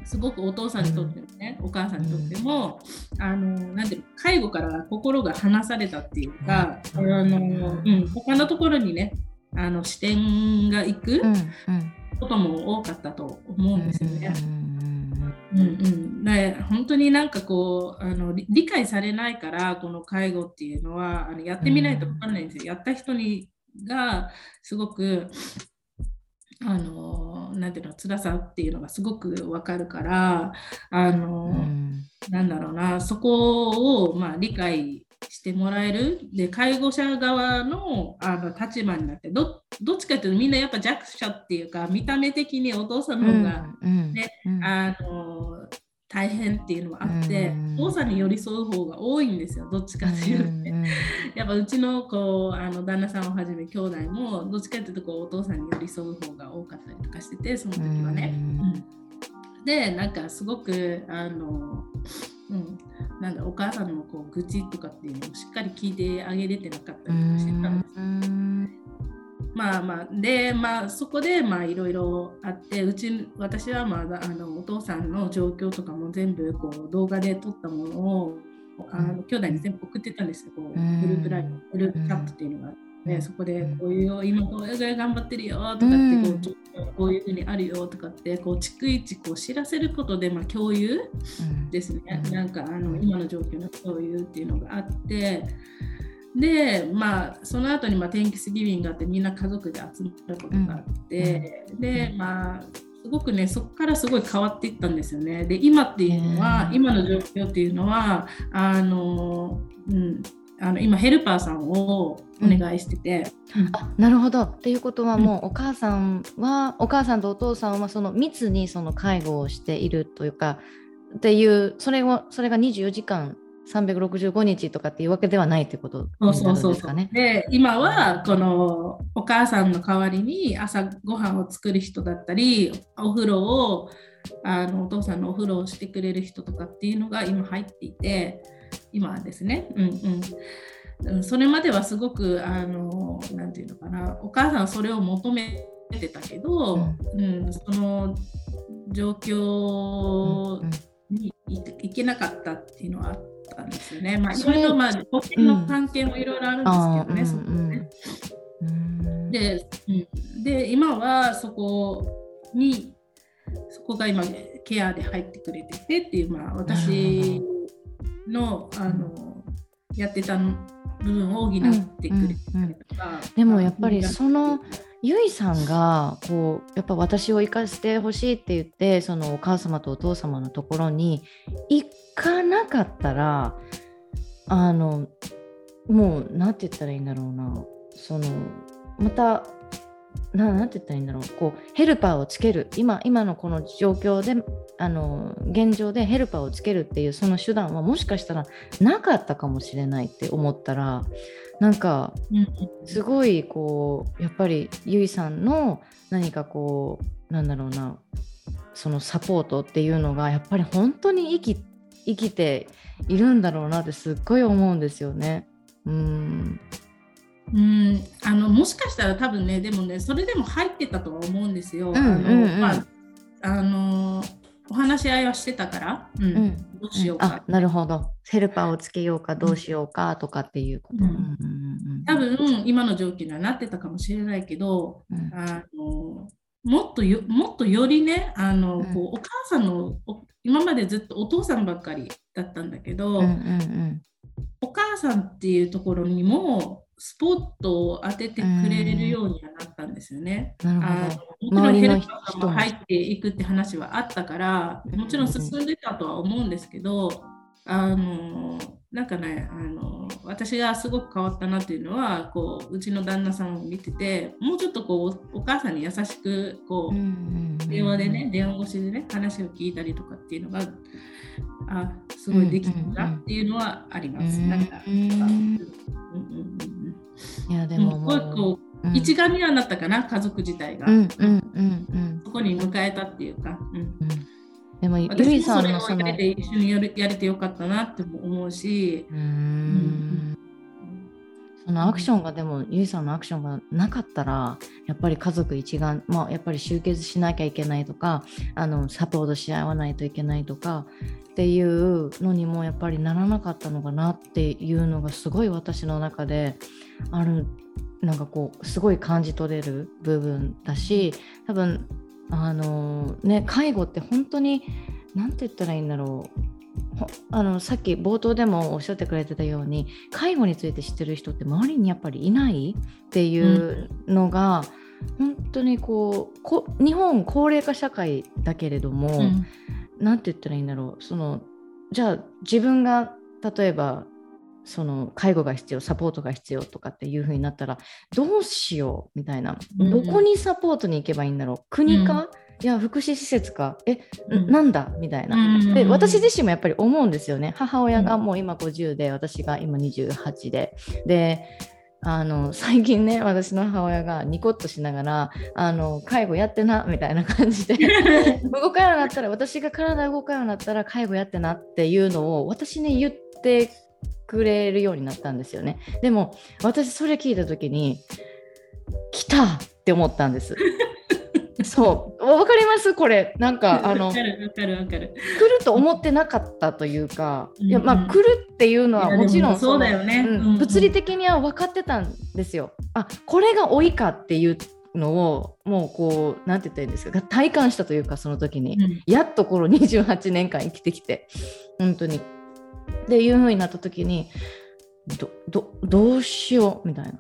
すごくお父さんにとってもね、お母さんにとっても、あのなんていう介護から心が離されたっていうか、あのうん、他のところにねあの視点がいくことも多かったと思うんですよね。うんうん、で本当になんかこうあの理解されないからこの介護っていうのはあのやってみないと分かんないんですよ。やった人にがすごくあのなんていうの辛さっていうのがすごく分かるからあの、うん、なんだろうなそこを、まあ、理解してもらえる。で介護者側のあの立場になってどっちかというとみんなやっぱ弱者っていうか見た目的にお父さんの方がね、うん。うん、あの大変っていうのはあって、お父さんに寄り添う方が多いんですよどっちかっていうとね、やっぱうちのこうあの旦那さんをはじめ兄弟もどっちかっていうとこうお父さんに寄り添う方が多かったりとかしててその時はね。うんでなんかすごくあの、うん、なんだお母さんのこう愚痴とかっていうのをしっかり聞いてあげれてなかったりとかしてたんです。まあまあでまあそこでまあいろいろあってうち私はまああのお父さんの状況とかも全部こう動画で撮ったものをあの兄弟に全部送ってたんですよこうグループライングループチャットっていうのがあって、そこでこういう今これぐらい頑張ってるよとかってこうこういうふうにあるよとかってこう逐一こう知らせることでまあ共有ですね、なんかあの今の状況の共有っていうのがあって。で、まあ、その後にまあ天気スギビングがあってみんな家族で集まることがあって、うん、でまあすごくねそこからすごい変わっていったんですよね。で今っていうのは、今の状況っていうのはあの、うん、あの今ヘルパーさんをお願いしてて、うん、あなるほど。っていうことはもうお母さんは、お母さんとお父さんはその密にその介護をしているというかっていうそれをそれが24時間365日とかっていうわけではないということですかね。で今はこのお母さんの代わりに朝ごはんを作る人だったりお風呂をあのお父さんのお風呂をしてくれる人とかっていうのが今入っていて今はですね。うんうん、それまではすごくあのなて言うのかなお母さんはそれを求めてたけど、うん、うん、その状況にいけなかったっていうのはあって。ったんですよね。まあ、いろいろ、まあ、保険の関係もいろいろあるんですけどね、そこね。でうん、で今はそこにそこが今ケアで入ってくれててっていう、まあ、私のあのやってた部分を補ってくれたりとか、でもやっぱりそのゆいさんがこうやっぱ私を生かしてほしいって言ってそのお母様とお父様のところに行かなかったらあのもう何て言ったらいいんだろうな。そのまたなんて言ったらいいんだろう。こうヘルパーをつける。今今のこの状況であの現状でヘルパーをつけるっていうその手段はもしかしたらなかったかもしれないって思ったらなんかすごいこうやっぱりゆいさんの何かこうなんだろうなそのサポートっていうのがやっぱり本当に生き生きているんだろうなってすっごい思うんですよね。うんうんあのもしかしたら多分ねでもねそれでも入ってたとは思うんですよ。あのまああのお話し合いはしてたから、うん、うん、どうしようか、うん、なるほど。ヘルパーをつけようかどうしようかとかっていうこと、うん、多分今の状況にはなってたかもしれないけど、あのもっとよもっとよりねあの、こうお母さんの今までずっとお父さんばっかりだったんだけど、うんうんうん、お母さんっていうところにもスポットを当ててくれるようにはなったんですよね。あもちろんヘルパーさんも入っていくって話はあったからもちろん進んでたとは思うんですけど、あのなんかねあの私がすごく変わったなっていうのはこううちの旦那さんを見ててもうちょっとこうお母さんに優しくこう電話でね電話越しでね話を聞いたりとかっていうのがあすごいできたっていうのはあります。なんか、うんうんうんいやでももう、こう、うん、一丸にはなったかな家族自体が、うんうんうんうん、そこに迎えたっていうか、うん。うん、でもゆいさんのその一緒にやるやれてよかったなって思うし。うん、そのアクションがでもゆいさんのアクションがなかったらやっぱり家族一丸、まあ、やっぱり集結しなきゃいけないとかあのサポートし合わないといけないとかっていうのにもやっぱりならなかったのかなっていうのがすごい私の中であるなんかこうすごい感じ取れる部分だし多分あのね介護って本当に何て言ったらいいんだろう。あのさっき冒頭でもおっしゃってくれてたように介護について知ってる人って周りにやっぱりいないっていうのが、うん、本当にこうこ日本高齢化社会だけれども何、うん、て言ったらいいんだろう。そのじゃあ自分が例えばその介護が必要サポートが必要とかっていう風になったらどうしようみたいな、うん、どこにサポートに行けばいいんだろう。国か、うん、いや福祉施設か？え、うん、なんだ？みたいな、で私自身もやっぱり思うんですよね。母親がもう今50で私が今28で。であの最近ね私の母親がニコッとしながらあの介護やってなみたいな感じで。<laughs> 動かようになったら私が体動かようになったら介護やってなっていうのを私に言ってくれるようになったんですよね。でも私それ聞いた時に来たって思ったんです。<laughs> そう。わかります？これ。なんかあの来ると思ってなかったというか、いやまあ来るっていうのはもちろんそうだよね、うん、物理的には分かってたんですよ。あこれが老いかっていうのをもうこうなんて言ったらいいんですか？体感したというかその時に、うん、やっとこの28年間生きてきて。本当にっていう風になった時にどどどうしようみたいな。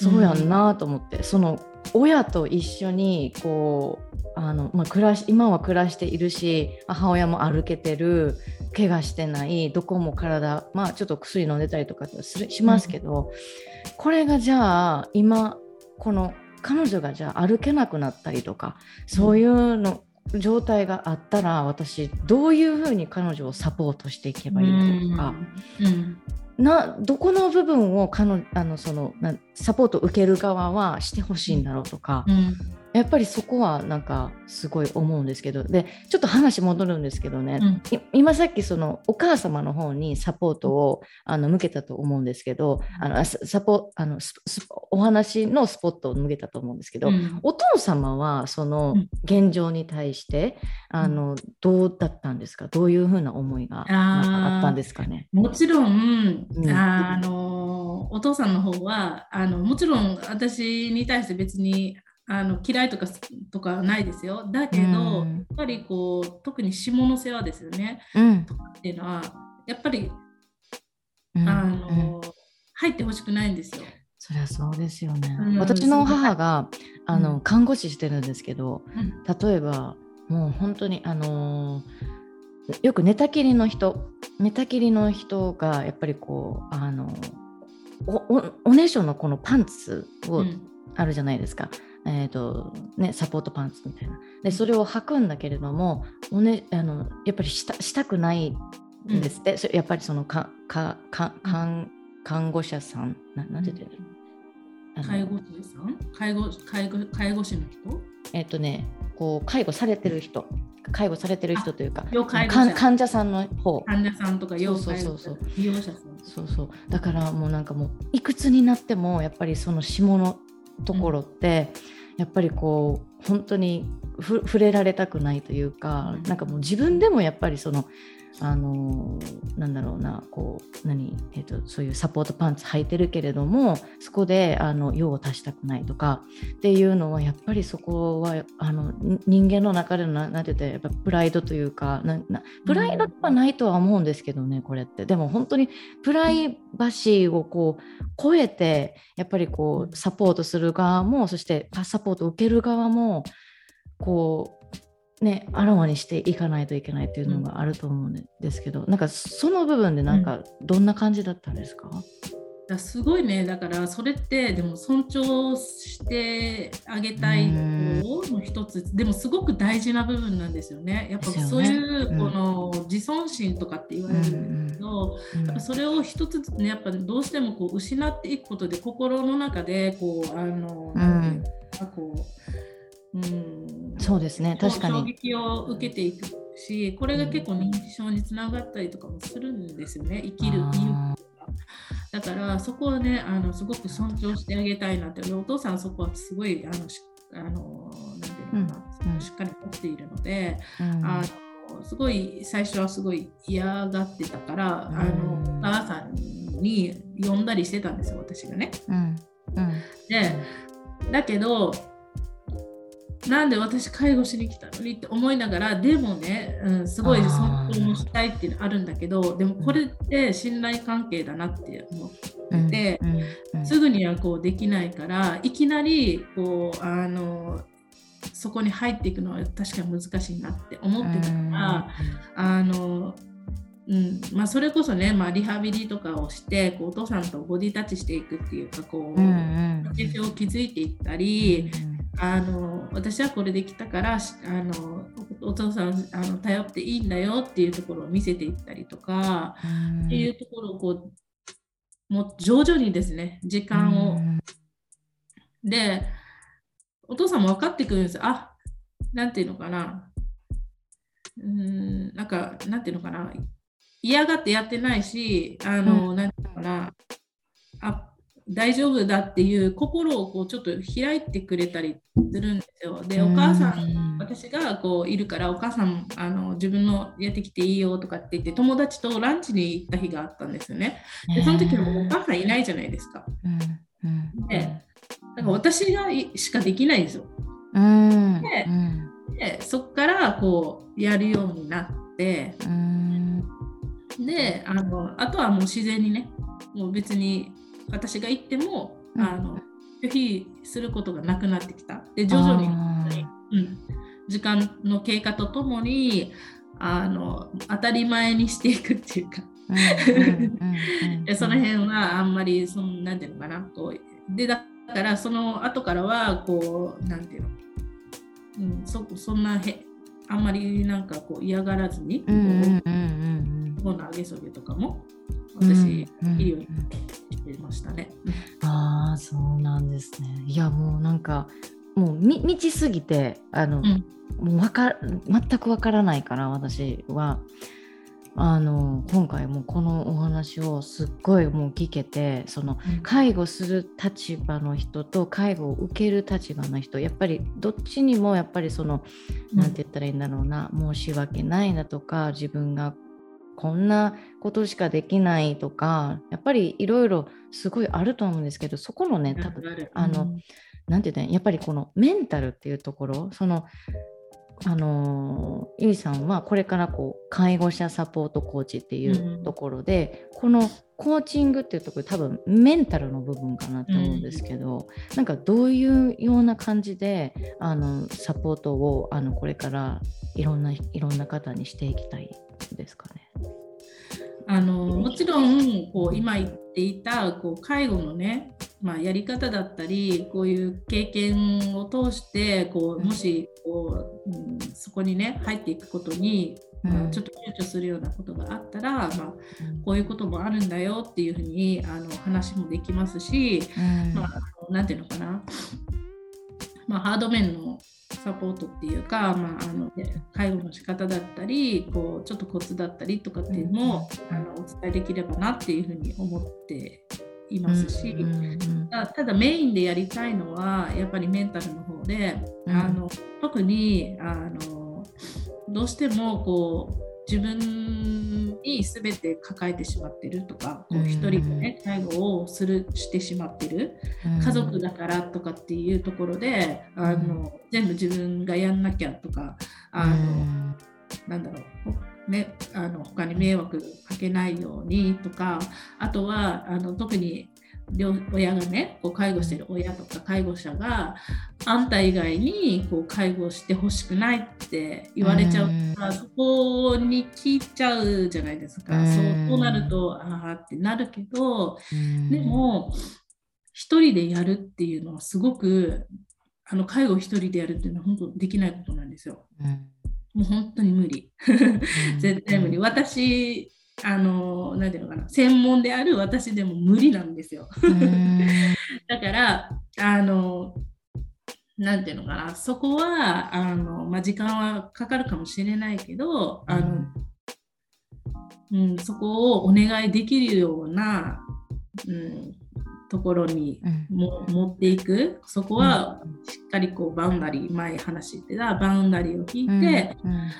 そうやんなと思って、うん、その親と一緒にこうあの、まあ、暮らし今は暮らしているし母親も歩けてる怪我してないどこも体まあちょっと薬飲んでたりとかしますけど、うん、これがじゃあ今この彼女がじゃあ歩けなくなったりとかそういうの状態があったら私どういうふうに彼女をサポートしていけばいいのか、うん、などこの部分を彼あのそのなサポートを受ける側はしてほしいんだろうとか、うん、やっぱりそこはなんかすごい思うんですけど。でちょっと話戻るんですけどね、うん、今さっきそのお母様の方にサポートをあの向けたと思うんですけどあのサポあのお話のスポットを向けたと思うんですけど、うん、お父様はその現状に対してあのどうだったんですか？どういうふうな思いがあったんですかね？もちろん、あののお父さんの方はあのもちろん私に対して別にあの嫌いとかとかないですよ。だけど、うん、やっぱりこう特に下の世話ですよね。うん、とかっていうのはやっぱり、うん、あの、入ってほしくないんですよ。そりゃそうですよね。私の母があの看護師してるんですけど、例えばもう本当にあのよく寝たきりの人寝たきりの人がやっぱりこうあのおおねしょのこのパンツを、あるじゃないですか。えーとね、サポートパンツみたいな。でそれを履くんだけれどもお、ね、あのやっぱりしたしたくないんです。って、うん、やっぱりそのかかか看看護者さんななんて言ってる介護士さん？介護介護介護士の人？えっ、ー、とねこう介護されてる人。介護されてる人というか患者さんの方。患者さんとか要介護者。利用者さんそうそう。だからもうなんかもういくつになってもやっぱりその下のところって、うんやっぱりこう本当に触れられたくないというか、なんかもう自分でもやっぱりそのあのなんだろうなこう何、えーと、そういうサポートパンツ履いてるけれどもそこであの用を足したくないとかっていうのはやっぱりそこはあの人間の中での何て言ってやっぱプライドというかななプライドはないとは思うんですけどねこれって。でも本当にプライバシーをこう超えてやっぱりこうサポートする側もそしてサポートを受ける側もこうね、あらわにしていかないといけないっていうのがあると思うんですけど、うん、なんかその部分でなんかどんな感じだったんですか、うん、すごいね。だからそれってでも尊重してあげたいことの一つ。でもすごく大事な部分なんですよね。やっぱそういうこの自尊心とかって言われるんですけど、うん、やっぱそれを一つずつねやっぱどうしてもこう失っていくことで心の中でこうあの、うん、こううん、そうですね確かに。衝撃を受けていくしこれが結構認知症につながったりとかもするんですよね生きる意味だからそこはねあのすごく尊重してあげたいなってお父さんそこはすごいあのしあのなんていうのかな、うん、しっかり持っているので、うん、あのすごい最初はすごい嫌がってたから、うん、あのお母さんに呼んだりしてたんですよ私がね。でだけどなんで私介護しに来たのにって思いながらでもね、うん、すごい尊重もしたいっていうのあるんだけどでもこれって信頼関係だなって思ってて、うんうん、すぐにはこうできないからいきなりこうあのそこに入っていくのは確かに難しいなって思ってたから、あのうんまあ、それこそね、まあ、リハビリとかをしてこうお父さんとボディタッチしていくっていうかこう、うんうん、を築いていったり、うんうんあの私はこれできたからあのお父さんあの頼っていいんだよっていうところを見せていったりとか、っていうところをこうもう徐々にですね時間を、でお父さんも分かってくるんですあなんていうのかな。うんなんかなんていうのかな。嫌がってやってないしあの、うん、なんていうのかな。あ大丈夫だっていう心をこうちょっと開いてくれたりするんですよ。でお母さん私がこういるからお母さんあの自分のやってきていいよとかって言って友達とランチに行った日があったんですよね。でその時もお母さんいないじゃないですか。でだから私がしかできないんですよ。ででそこからこうやるようになってであのあとはもう自然にねもう別に私が行っても、うん、あの拒否することがなくなってきた。で徐々に、うん、時間の経過とともにあの当たり前にしていくっていうか。その辺はあんまりそのなんていうのかな。こうでだからその後からはこうなんていうの、うん、そそんなへあんまりなんかこう嫌がらずに、こう、うんうん、上げそげとかも私、うん、いるようにしてましたね。ああそうなんですね。いやもうなんかもうみ未知すぎてあの、うん、もうわか全くわからないから私は。あの今回もこのお話をすっごいもう聞けてその介護する立場の人と介護を受ける立場の人やっぱりどっちにもやっぱりその何て言ったらいいんだろうな申し訳ないだとか自分がこんなことしかできないとかやっぱりいろいろすごいあると思うんですけどそこのね多分あの、うん、なんて言うやっぱりこのメンタルっていうところそのあのゆいさんはこれからこう介護者サポートコーチっていうところで、うん、このコーチングっていうところ多分メンタルの部分かなと思うんですけど、うん、なんかどういうような感じであのサポートをあのこれからいろんないろんな方にしていきたいですかね。あのもちろんこう今言っていたこう介護のね、まあ、やり方だったりこういう経験を通してこうもしこう、うん、そこにね入っていくことに、まあ、ちょっと躊躇するようなことがあったら、まあ、こういうこともあるんだよっていうふうにあの話もできますし、まあ、なんていうのかな、まあ、ハード面のサポートっていうか、まあ、あの介護の仕方だったりこうちょっとコツだったりとかっていうのも、あのお伝えできればなっていうふうに思っていますし、ただメインでやりたいのはやっぱりメンタルの方で、あの特にあのどうしてもこう自分に全て抱えてしまってるとか、こう一人でね介護をするしてしまってる、家族だからとかっていうところであの、全部自分がやんなきゃとかあの、なんだろうね、あの他に迷惑かけないようにとかあとはあの特に親がねこう介護してる親とか介護者があんた以外にこう介護してほしくないって言われちゃうから、そこに聞いちゃうじゃないですか、そうなるとああってなるけど、でも一人でやるっていうのはすごくあの介護一人でやるっていうのは本当できないことなんですよ。もう本当に無理。<laughs> 絶対無理。私あの何て言うのかな。専門である私でも無理なんですよ。<laughs> だからあの何て言うのかな。そこはあの、まあ、時間はかかるかもしれないけどあの、うん、そこをお願いできるような、うん、ところにも、うん、持っていく。そこはしっかりこうバウンダリー前話してたバウンダリーを引いて、うん、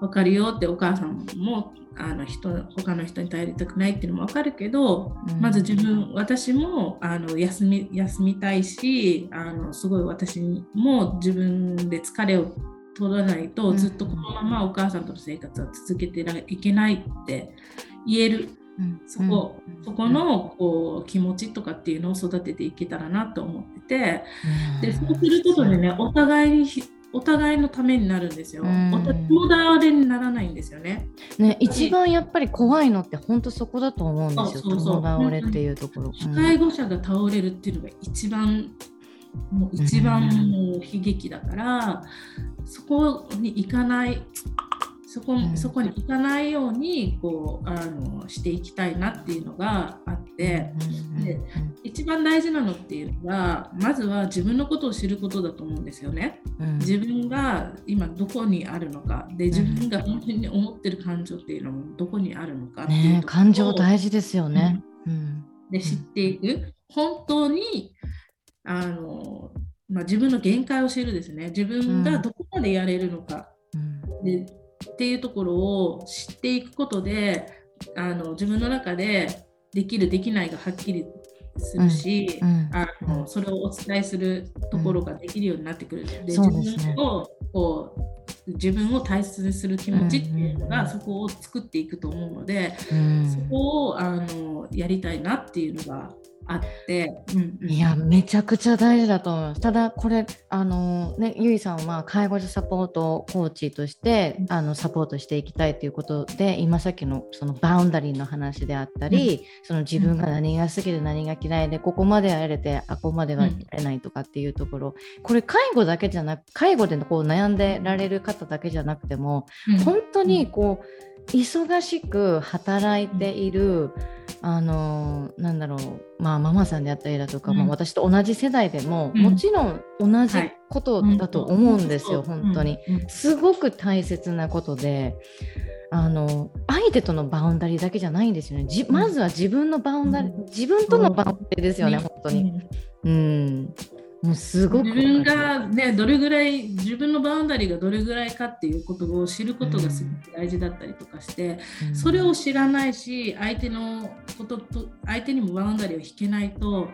分かるよってお母さんもあの人他の人に頼りたくないっていうのも分かるけど、うん、まず自分私もあの休み休みたいしあのすごい私も自分で疲れを取らないと、ずっとこのままお母さんとの生活は続けていけないって言える、うん、そこ、そこのこう気持ちとかっていうのを育てていけたらなと思ってて、でそうすることでねお互いにお互いのためになるんですよ。友達にならないんですよね。ね、一番やっぱり怖いのって本当そこだと思うんですよ。そうそう友倒れっていうところ。介護者が倒れるっていうのが一番もう一番もう悲劇だから、そこに行かないそこ,、そこに行かないようにこうあのしていきたいなっていうのがあって、で一番大事なのっていうのはまずは自分のことを知ることだと思うんですよね。自分が今どこにあるのか。で自分が本当に思ってる感情っていうのもどこにあるのかっていうね、感情大事ですよね。うん、で知っていく。本当にあの、まあ、自分の限界を知るですね。自分がどこまでやれるのか。でっていうところを知っていくことであの自分の中でできるできないがはっきりするし、うんうん、あのそれをお伝えするところができるようになってくるので自分をこう自分を大切にする気持ちっていうのが、そこを作っていくと思うので、そこをあのやりたいなっていうのがあって、うんうん、いやめちゃくちゃ大事だと思います。ただこれあのねゆいさんは介護者サポートコーチとしてあのサポートしていきたいということで今さっきのそのバウンダリーの話であったり、うん、その自分が何が好きで何が嫌いでここまでやれてあここまではやれないとかっていうところ、これ介護だけじゃなく介護でこう悩んでられる方だけじゃなくても、本当にこう忙しく働いている、あのなんだろう、まあ、ママさんであったりだとか、うん、まあ、私と同じ世代でも、うん、もちろん同じことだと思うんですよ、はい、本当に、すごく大切なことであの相手との boundary だけじゃないんですよね。じまずは自分の boundary、自分との boundary ですよね、本当に。うんもうすごく自分がねどれぐらい自分の boundary がどれぐらいかっていうことを知ることがすごく大事だったりとかして、うん、それを知らないし相手のことと相手にも boundary を引けないと、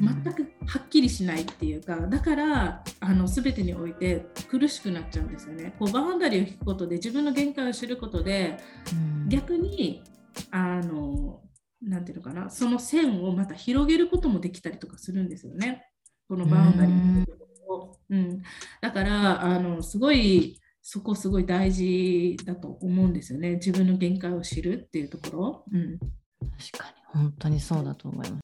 全くはっきりしないっていうかだからあの全てにおいて苦しくなっちゃうんですよね。こう boundary を引くことで自分の限界を知ることで、うん、逆にあのなんていうのかなその線をまた広げることもできたりとかするんですよね。このバウンダリーを。うん、だからあのすごいそこすごい大事だと思うんですよね自分の限界を知るっていうところ。うん、確かに本当にそうだと思います。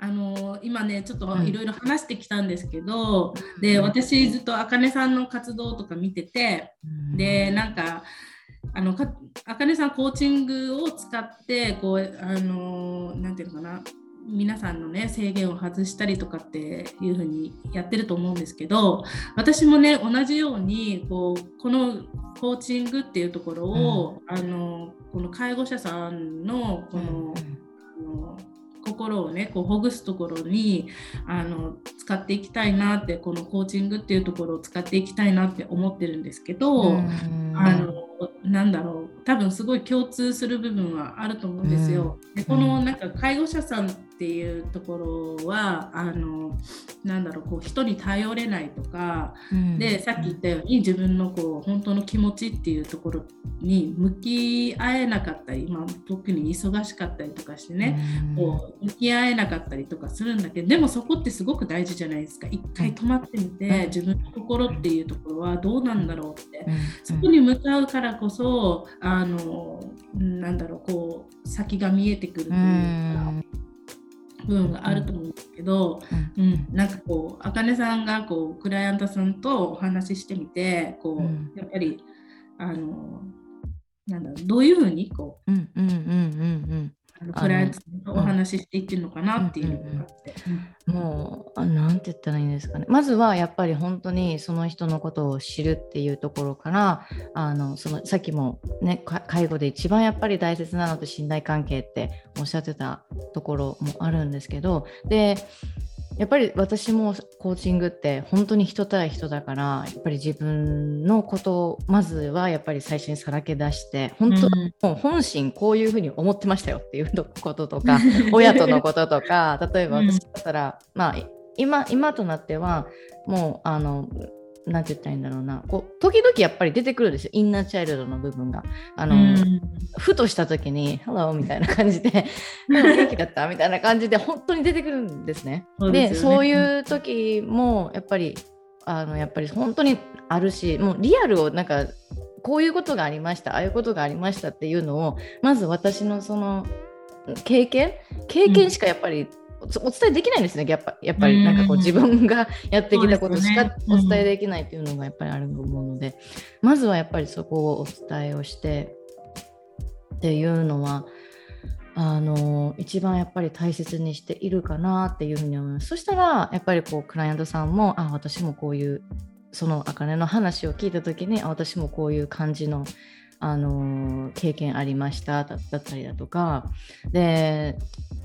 あの今ねちょっといろいろ話してきたんですけど、うん、で私ずっとあかねさんの活動とか見てて、うん、でなんかあのかあかねさんコーチングを使ってこうあのなんていうのかな。皆さんのね制限を外したりとかっていう風にやってると思うんですけど私もね同じようにこうこのコーチングっていうところを、うん、あのこの介護者さんのこの、うん、あの心をねこうほぐすところにあの使っていきたいなってこのコーチングっていうところを使っていきたいなって思ってるんですけど、うん、あのなんだろう多分すごい共通する部分はあると思うんですよ。でこのなんか介護者さんっていうところはあのなんだろうこう人に頼れないとか、うん、でさっき言ったように自分のこう本当の気持ちっていうところに向き合えなかったり、まあ、特に忙しかったりとかしてね、うん、こう向き合えなかったりとかするんだけどでもそこってすごく大事じゃないですか。一回止まってみて、自分の心っていうところはどうなんだろうって、そこに向かうからこそあのなんだろうこう先が見えてくるというか。部分があると思うんですけど、うん、うん、なんかこうあかねさんがこうクライアントさんとお話ししてみてこう、うん、やっぱりあのなんだろうどういうふうにこう、うんうんうんうん。うんクライアントとお話ししていってるのかなっていうのがあって。もう何て言ったらいいんですかねまずはやっぱり本当にその人のことを知るっていうところからあのそのさっきもね介護で一番やっぱり大切なのって信頼関係っておっしゃってたところもあるんですけどでやっぱり私もコーチングって本当に人対人だからやっぱり自分のことをまずはやっぱり最初にさらけ出して本当、もう本心こういうふうに思ってましたよっていうこととか <laughs> 親とのこととか例えば私だったら、まあ今今となってはもうあのなんて言ったらいいんだろうな。こう時々やっぱり出てくるんですよ。インナーチャイルドの部分が。あの、うん、ふとした時に「Hello」みたいな感じで「<laughs> 元気だった?」みたいな感じで本当に出てくるんですね。で、ね、そういう時もやっぱりあのやっぱり本当にあるしもうリアルをなんかこういうことがありましたああいうことがありましたっていうのをまず私のその経験？経験しかやっぱりお伝えできないんですねやっぱやっぱり。なんかこう自分がやってきたことしかお伝えできないっていうのがやっぱりあると思うので、まずはやっぱりそこをお伝えをしてっていうのはあの一番やっぱり大切にしているかなっていうふうに思います。そしたらやっぱりこうクライアントさんもあ私もこういうそのあかねの話を聞いた時にあ私もこういう感じのあの経験ありましただったりだとか。で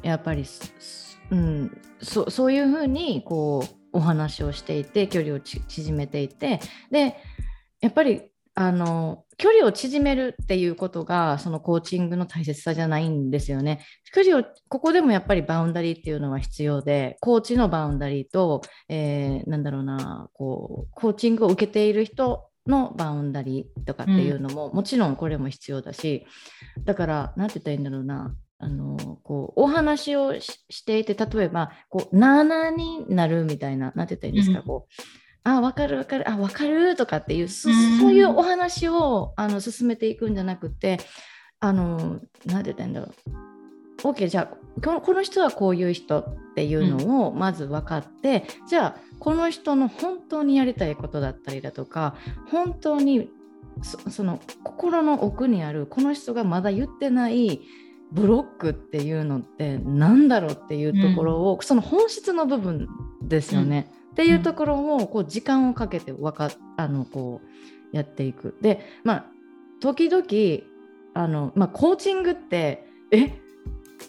やっぱりうん、そそういうふうにこうお話をしていて距離を縮めていて。でやっぱりあの距離を縮めるっていうことがそのコーチングの大切さじゃないんですよね。距離をここでもやっぱり boundary っていうのは必要でコーチの boundary と、えー、なんだろうなこうコーチングを受けている人の boundary とかっていうのも、うん、もちろんこれも必要だしだから何て言ったらいいんだろうな。あのこうお話をしていて例えばこうなあなあになるみたいな何て言ったらいいんですか、うん、こうあ分かる分かるあ分かるとかっていうそ,、うそういうお話をあの進めていくんじゃなくてあの何て言ったらいいんだろう。OK じゃあこのこの人はこういう人っていうのをまず分かって、うん、じゃあこの人の本当にやりたいことだったりだとか本当にその心の奥にあるこの人がまだ言ってないブロックっていうのって何だろうっていうところを、うん、その本質の部分ですよね、うん、っていうところをこう時間をかけてわかあのこうやっていく。でまあ時々あの、まあ、コーチングってえ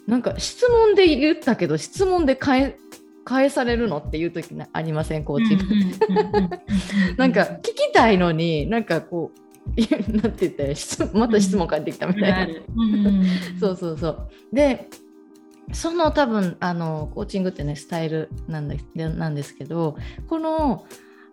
なんか質問で言ったけど質問で返返されるのっていう時ありません？コーチング。なんか聞きたいのになんかこう <laughs> なんて言ったら質また質問返ってきたみたいな。そうそうそう。でその多分あのコーチングってねスタイルなんだなんですけどこの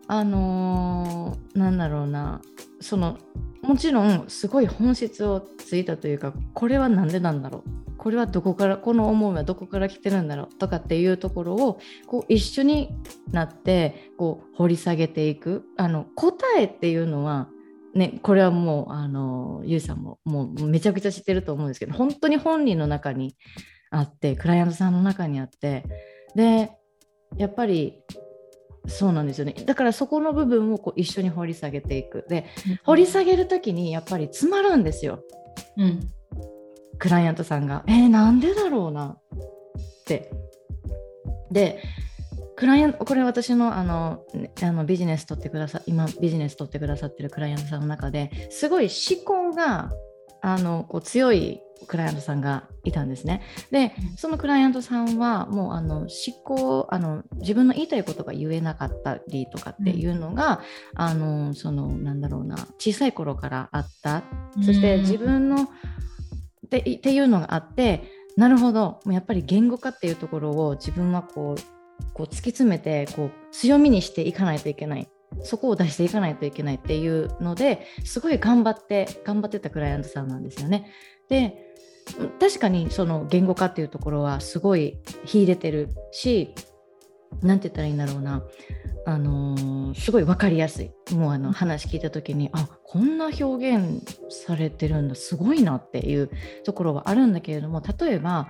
あのー、なんだろうなそのもちろんすごい本質をついたというかこれは何でなんだろう？これはどこからこの思いはどこから来てるんだろう？とかっていうところをこう一緒になってこう掘り下げていく。あの答えっていうのはね、これはもうあのゆうさんももうめちゃくちゃ知ってると思うんですけど本当に本人の中にあってクライアントさんの中にあってでやっぱりそうなんですよね。だからそこの部分をこう一緒に掘り下げていく。で、うん、掘り下げる時にやっぱり詰まるんですよ、うん、クライアントさんがえー、なんでだろうなって。でクライアントこれ私のあのあのビジネス取ってくださ今ビジネス取ってくださってるクライアントさんの中ですごい思考があのこう強いクライアントさんがいたんですね。でそのクライアントさんはもうあの思考あの自分の言いたいことが言えなかったりとかっていうのが、うん、あのそのなんだろうな小さい頃からあった。そして自分の、ってっていうのがあってなるほど。もうやっぱり言語化っていうところを自分はこうこう突き詰めてこう強みにしていかないといけない。そこを出していかないといけないっていうのですごい頑張って頑張ってたクライアントさんなんですよね。で確かにその言語化っていうところはすごい秀でてるし何て言ったらいいんだろうな。あのー、すごい分かりやすい。もうあの話聞いた時にあこんな表現されてるんだ。すごいなっていうところはあるんだけれども例えば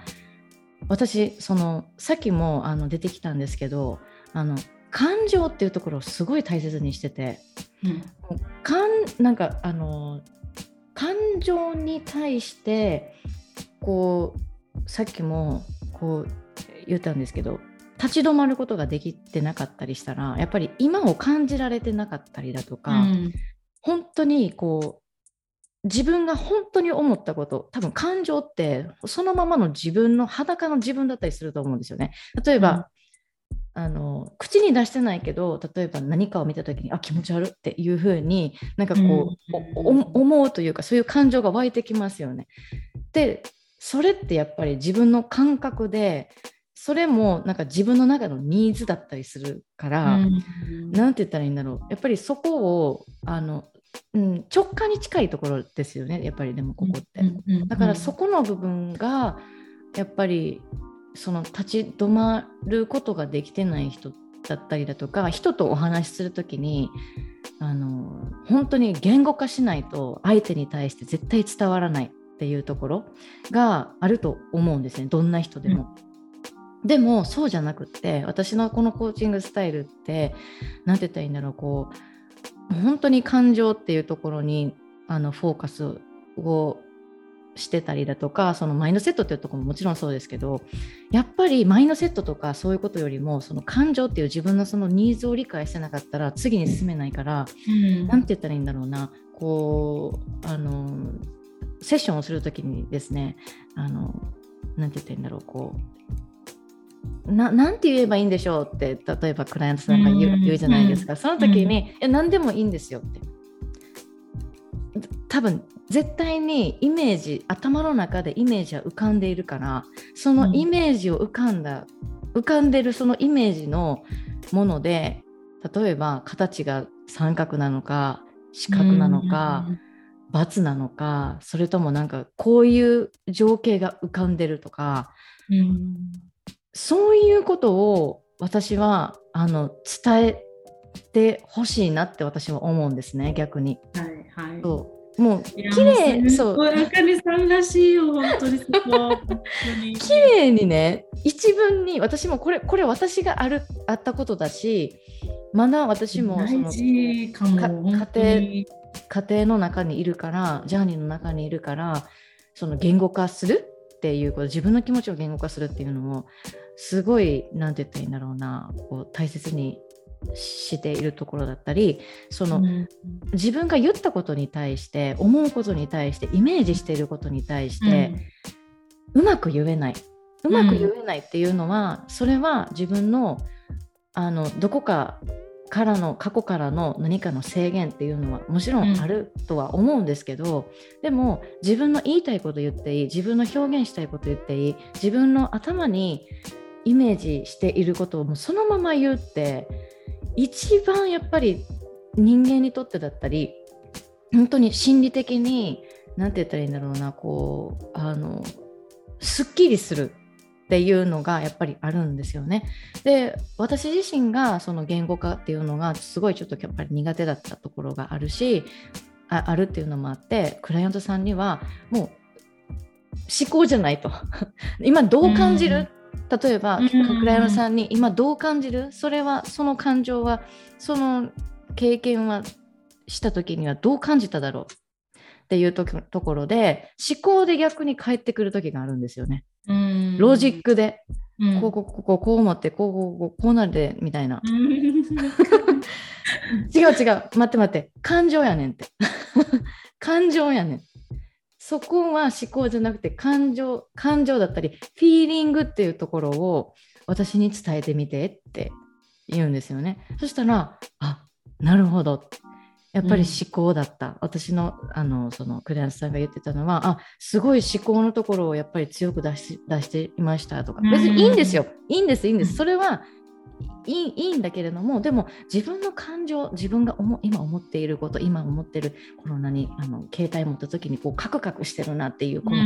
私そのさっきもあの出てきたんですけどあの感情っていうところをすごい大切にしてて、うん、かんなんかあの感情に対してこうさっきもこう言ったんですけど立ち止まることができてなかったりしたらやっぱり今を感じられてなかったりだとか、うん、本当にこう自分が本当に思ったこと多分感情ってそのままの自分の裸の自分だったりすると思うんですよね。例えば、うん、あの口に出してないけど例えば何かを見た時にあ気持ち悪っていうふうになんかこう、うん、思うというかそういう感情が湧いてきますよね。でそれってやっぱり自分の感覚でそれもなんか自分の中のニーズだったりするから、うん、なんて言ったらいいんだろうやっぱりそこをあのうん、直感に近いところですよねやっぱりでもここって。だからそこの部分がやっぱりその立ち止まることができてない人だったりだとか人とお話しする時にあの本当に言語化しないと相手に対して絶対伝わらないっていうところがあると思うんですねどんな人でも。うん、でもそうじゃなくって私のこのコーチングスタイルって何て言ったらいいんだろうこう本当に感情っていうところにあのフォーカスをしてたりだとかそのマインドセットっていうところももちろんそうですけどやっぱりマインドセットとかそういうことよりもその感情っていう自分のそのニーズを理解してなかったら次に進めないから何、うん、て言ったらいいんだろうなこうあのセッションをする時にですねあの何て言ったらいいんだろうこうななんて言えばいいんでしょうって例えばクライアントさんが言う,、言うじゃないですか。その時に、うん、何でもいいんですよって。多分絶対にイメージ頭の中でイメージは浮かんでいるからそのイメージを浮かんだ、うん、浮かんでるそのイメージのもので例えば形が三角なのか四角なのか、うん、×なのかそれともなんかこういう情景が浮かんでるとか、うん、そういうことを私はあの伝えてほしいなって私は思うんですね逆に。はいはい、そうもう綺麗そう。あかりさんらしいよ本当にそこ。<laughs> 綺麗にね一文に私もこれこれ私があるあったことだしまだ私もその家庭家庭の中にいるからジャーニーの中にいるからその言語化するっていうこと自分の気持ちを言語化するっていうのもすごい何て言ったらいいんだろうなこう大切にしているところだったりその、うん、自分が言ったことに対して思うことに対してイメージしていることに対して、うまく言えない。うまく言えないっていうのは、それは自分のあのどこかからの過去からの何かの制限っていうのはもちろんあるとは思うんですけど、うん、でも自分の言いたいこと言っていい自分の表現したいこと言っていい自分の頭にイメージしていることをもうそのまま言うって一番やっぱり人間にとってだったり本当に心理的に何て言ったらいいんだろうなこうあのすっきりするっていうのがやっぱりあるんですよね。で私自身がその言語化っていうのがすごいちょっとやっぱり苦手だったところがあるしああるっていうのもあってクライアントさんにはもう思考じゃないと <laughs> 今どう感じる、例えば、うん、クライアントさんに今どう感じる？それはその感情はその経験はした時にはどう感じただろう？っていうところで思考で逆に返ってくる時があるんですよね。ロジックで、うん、こうこうこうこう思ってこうこうこうこうなるでみたいな。<laughs> 違う違う。待って待って。感情やねんって。<laughs> 感情やねん。そこは思考じゃなくて感情感情だったりフィーリングっていうところを私に伝えてみてって言うんですよね。そしたらあなるほど。やっぱり思考だった、うん、私のあのそのクライアントさんが言ってたのはあすごい思考のところをやっぱり強く出し出していましたとか。別にいいんですよ、いいんですいいんです。それはいいいいんだけれどもでも自分の感情自分が思今思っていること今思ってるコロナにあの携帯持った時にこうカクカクしてるなっていうこの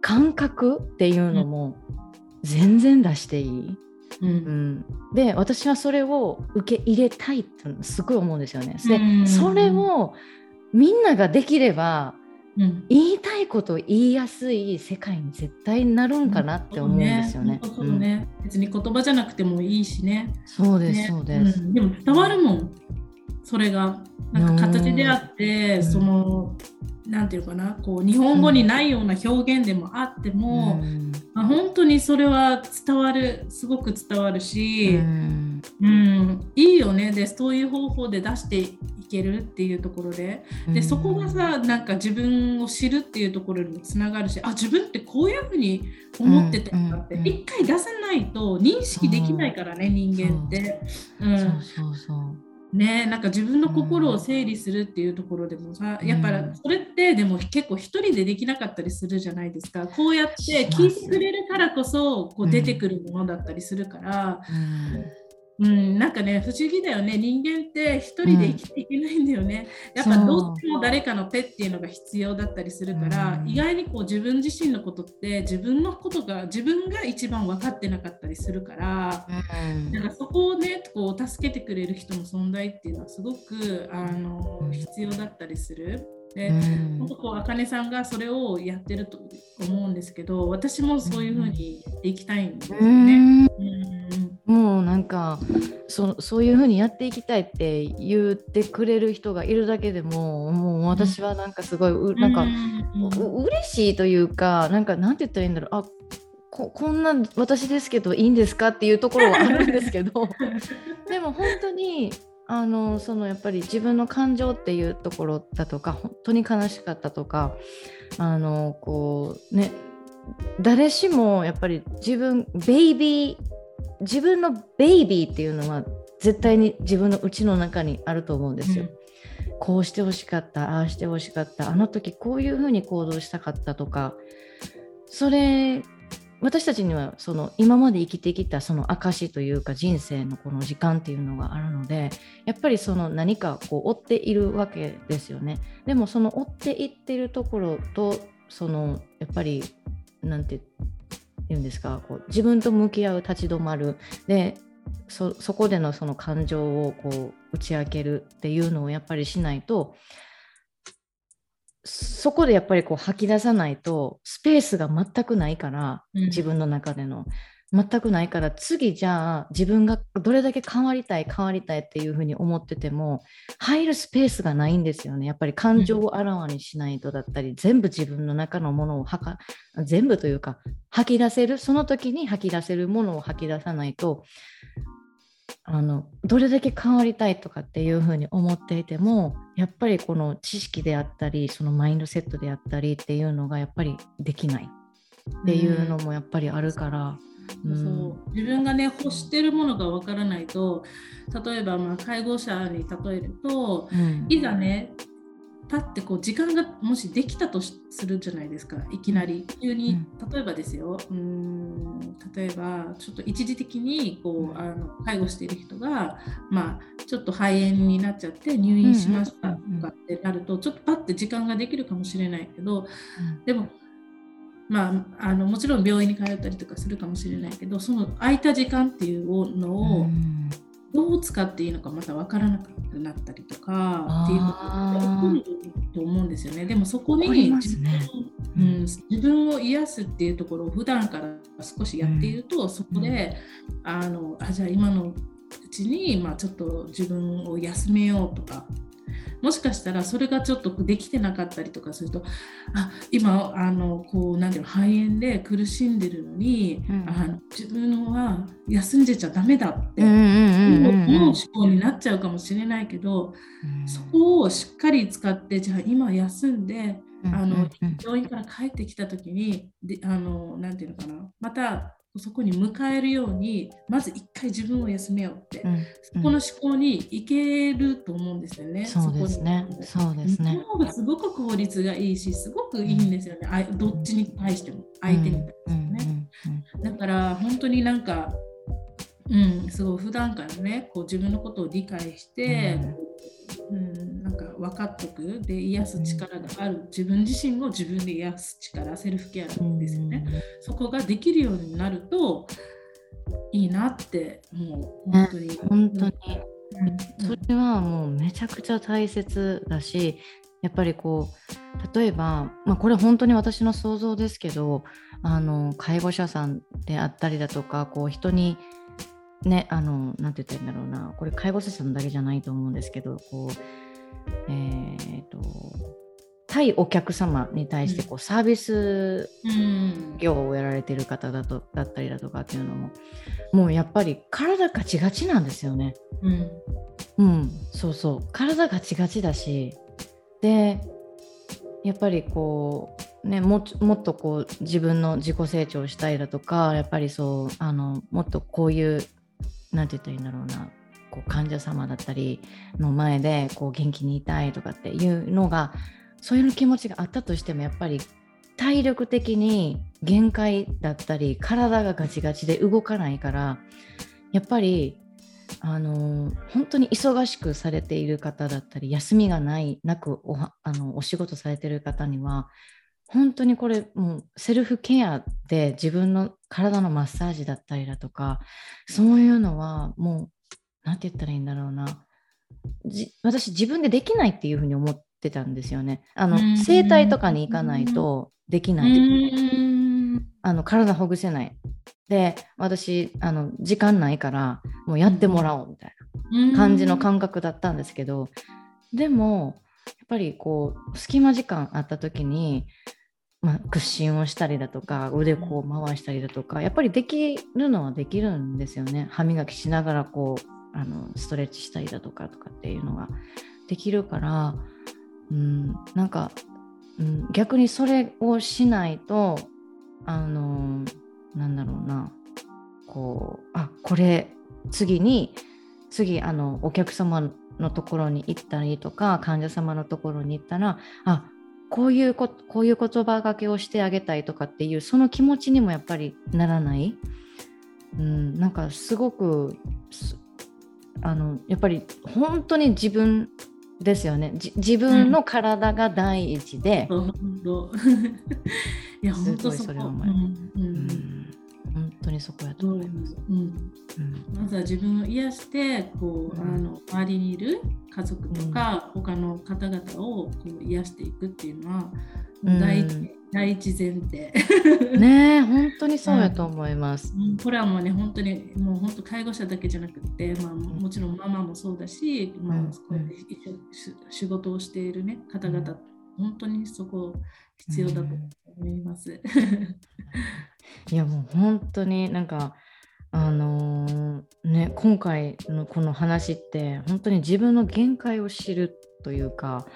感覚っていうのも全然出していい。うん、で私はそれを受け入れたいってすごい思うんですよね。でそれをみんなができれば、うん、言いたいことを言いやすい世界に絶対なるんかなって思うんですよね。う別に言葉じゃなくてもいいしね。そうです、ね、そうです、でも伝わるもん。それがなんか形であって、そのなんていうかな。こう日本語にないような表現でもあっても、うん、まあ、本当にそれは伝わるすごく伝わるし、うん、うん、いいよね。でそういう方法で出していけるっていうところで。でそこがさなんか自分を知るっていうところにもつながるしあ自分ってこういうふうに思ってたんだって、一回出さないと認識できないからね、人間って。う。ん、そうそうそう。ねなんか自分の心を整理するっていうところでもさ、うん、やっぱりそれってでも結構一人でできなかったりするじゃないですか。こうやって聞いてくれるからこそこう出てくるものだったりするから、うん、うん、なんかね不思議だよね。人間って一人で生きていけないんだよね、うん、やっぱどうしても誰かの手っていうのが必要だったりするから、うん、意外にこう自分自身のことって自分のことが自分が一番分かってなかったりするから、うん、なんかそこをねこう助けてくれる人の存在っていうのはすごくあの必要だったりする。で、本当こう、あかねさんがそれをやってると思うんですけど、私もそういうふうにやっていきたいんですよね。もうなんかそそういうふうにやっていきたいって言ってくれる人がいるだけでももう私はなんかすごい、なんか、う嬉しいというかなんかなんて言ったらいいんだろう。あここんな私ですけどいいんですかっていうところはあるんですけど。<laughs> でも本当にあのそのやっぱり自分の感情っていうところだとか本当に悲しかったとかあのこうね誰しもやっぱり自分ベイビー自分のベイビーっていうのは絶対に自分のうちの中にあると思うんですよ。うん、こうしてほしかったああしてほしかったあの時こういうふうに行動したかったとかそれ私たちにはその今まで生きてきたその証というか人生のこの時間っていうのがあるのでやっぱりその何かこう追っているわけですよね。でもその追っていっているところとそのやっぱりなんて言うんですかこう自分と向き合う立ち止まる。でそこでのその感情をこう打ち明けるっていうのをやっぱりしないとそこでやっぱりこう吐き出さないとスペースが全くないから、うん、自分の中での。全くないから次じゃあ自分がどれだけ変わりたい変わりたいっていうふうに思ってても入るスペースがないんですよね。やっぱり感情をあらわにしないとだったり、うん、全部自分の中のものをはか全部というか吐き出せるその時に吐き出せるものを吐き出さないとあのどれだけ変わりたいとかっていうふうに思っていてもやっぱりこの知識であったりそのマインドセットであったりっていうのがやっぱりできない。っていうのもやっぱりあるから。うん、そう自分がね欲してるものがわからないと例えばまあ介護者に例えると、うん、いざねパッてこう時間がもしできたとするじゃないですか。いきなり。急に、例えばですよ。うん例えばちょっと一時的にこうあの介護している人が、まあ、ちょっと肺炎になっちゃって入院しましたとかってなるとちょっとパッて時間ができるかもしれないけど、でもまあ、あのもちろん病院に通ったりとかするかもしれないけどその空いた時間っていうのをどう使っていいのかまた分からなくなったりとかっていうことが起こると思うんですよね。でもそこに自分,、うん、自分を癒すっていうところを普段から少しやっていると、そこであのあじゃあ今のうちに、まあ、ちょっと自分を休めようとかもしかしたらそれがちょっとできてなかったりとかするとあ今あのこうなんていうの肺炎で苦しんでるのに、うん、あの自分は休んでちゃダメだって思う思考になっちゃうかもしれないけど、うん、そこをしっかり使ってじゃあ今休んであの病院から帰ってきた時にであのなんていうのかなまたそこに迎えるようにまず一回自分を休めようって、うん、そこの思考にいけると思うんですよね。そうですね。そうですね。方がすごく効率がいいしすごくいいんですよね、うん、どっちに対しても相手に対してもね。だから本当になんか、うん、すごい普段からねこう自分のことを理解して、うん、なんか分かっとくで癒す力がある。自分自身を自分で癒す力セルフケアなんですよね、そこができるようになるといいなってもう本当に、ね、本当に、うん、それはもうめちゃくちゃ大切だしやっぱりこう例えば、まあ、これ本当に私の想像ですけどあの介護者さんであったりだとかこう人にね、あの、なんて言ったらいいんだろうな、これ介護士さんだけじゃないと思うんですけど、こう、えー、と、対お客様に対してこうサービス業をやられてる方だとだったりだとかっていうのももうやっぱり体ガチガチなんですよね。うん、うん、そうそう。体ガチガチだしでやっぱりこうねももっとこう自分の自己成長したいだとかやっぱりそうあのもっとこういう何て言ったらいいんだろうな。こう患者様だったりの前でこう元気にいたいとかっていうのがそういう気持ちがあったとしてもやっぱり体力的に限界だったり体がガチガチで動かないからやっぱりあの本当に忙しくされている方だったり休みがないなくおあのお仕事されている方には本当にこれもうセルフケアで自分の体のマッサージだったりだとかそういうのはもう何て言ったらいいんだろうな私自分でできないっていうふうに思ってたんですよね。あの整体とかに行かないとできない。あの体ほぐせない。で私あの時間ないからもうやってもらおうみたいな感じの感覚だったんですけどでもやっぱりこう隙間時間あった時にまあ、屈伸をしたりだとか腕こう回したりだとかやっぱりできるのはできるんですよね。歯磨きしながらこうあのストレッチしたりだとかとかっていうのが。できるから、うん、なんか、うん、逆にそれをしないとあのなんだろうな。こうあこれ次に次あのお客様のところに行ったりとか患者様のところに行ったらあこういうここういう言葉がけをしてあげたいとかっていうその気持ちにもやっぱりならない、うん、なんかすごくあのやっぱり本当に自分ですよね。自分の体が第一で、うん、<laughs> いや本当それは思います。うん。うん。本当にそこやと思います。うん。うん、まずは自分を癒してこう、うん、あの周りにいる家族とか、うん、他の方々をこう癒していくっていうのは第一,、うん、第一前提。ね本当にそうやと思います。これはもうね本当にもう本当介護者だけじゃなくて、まあ、もちろんママもそうだし、まあ、こうやって仕事をしている、ね、方々本当にそこ必要だと思います。<laughs> いやもう本当になんかあのー、ね今回のこの話って本当に自分の限界を知るというか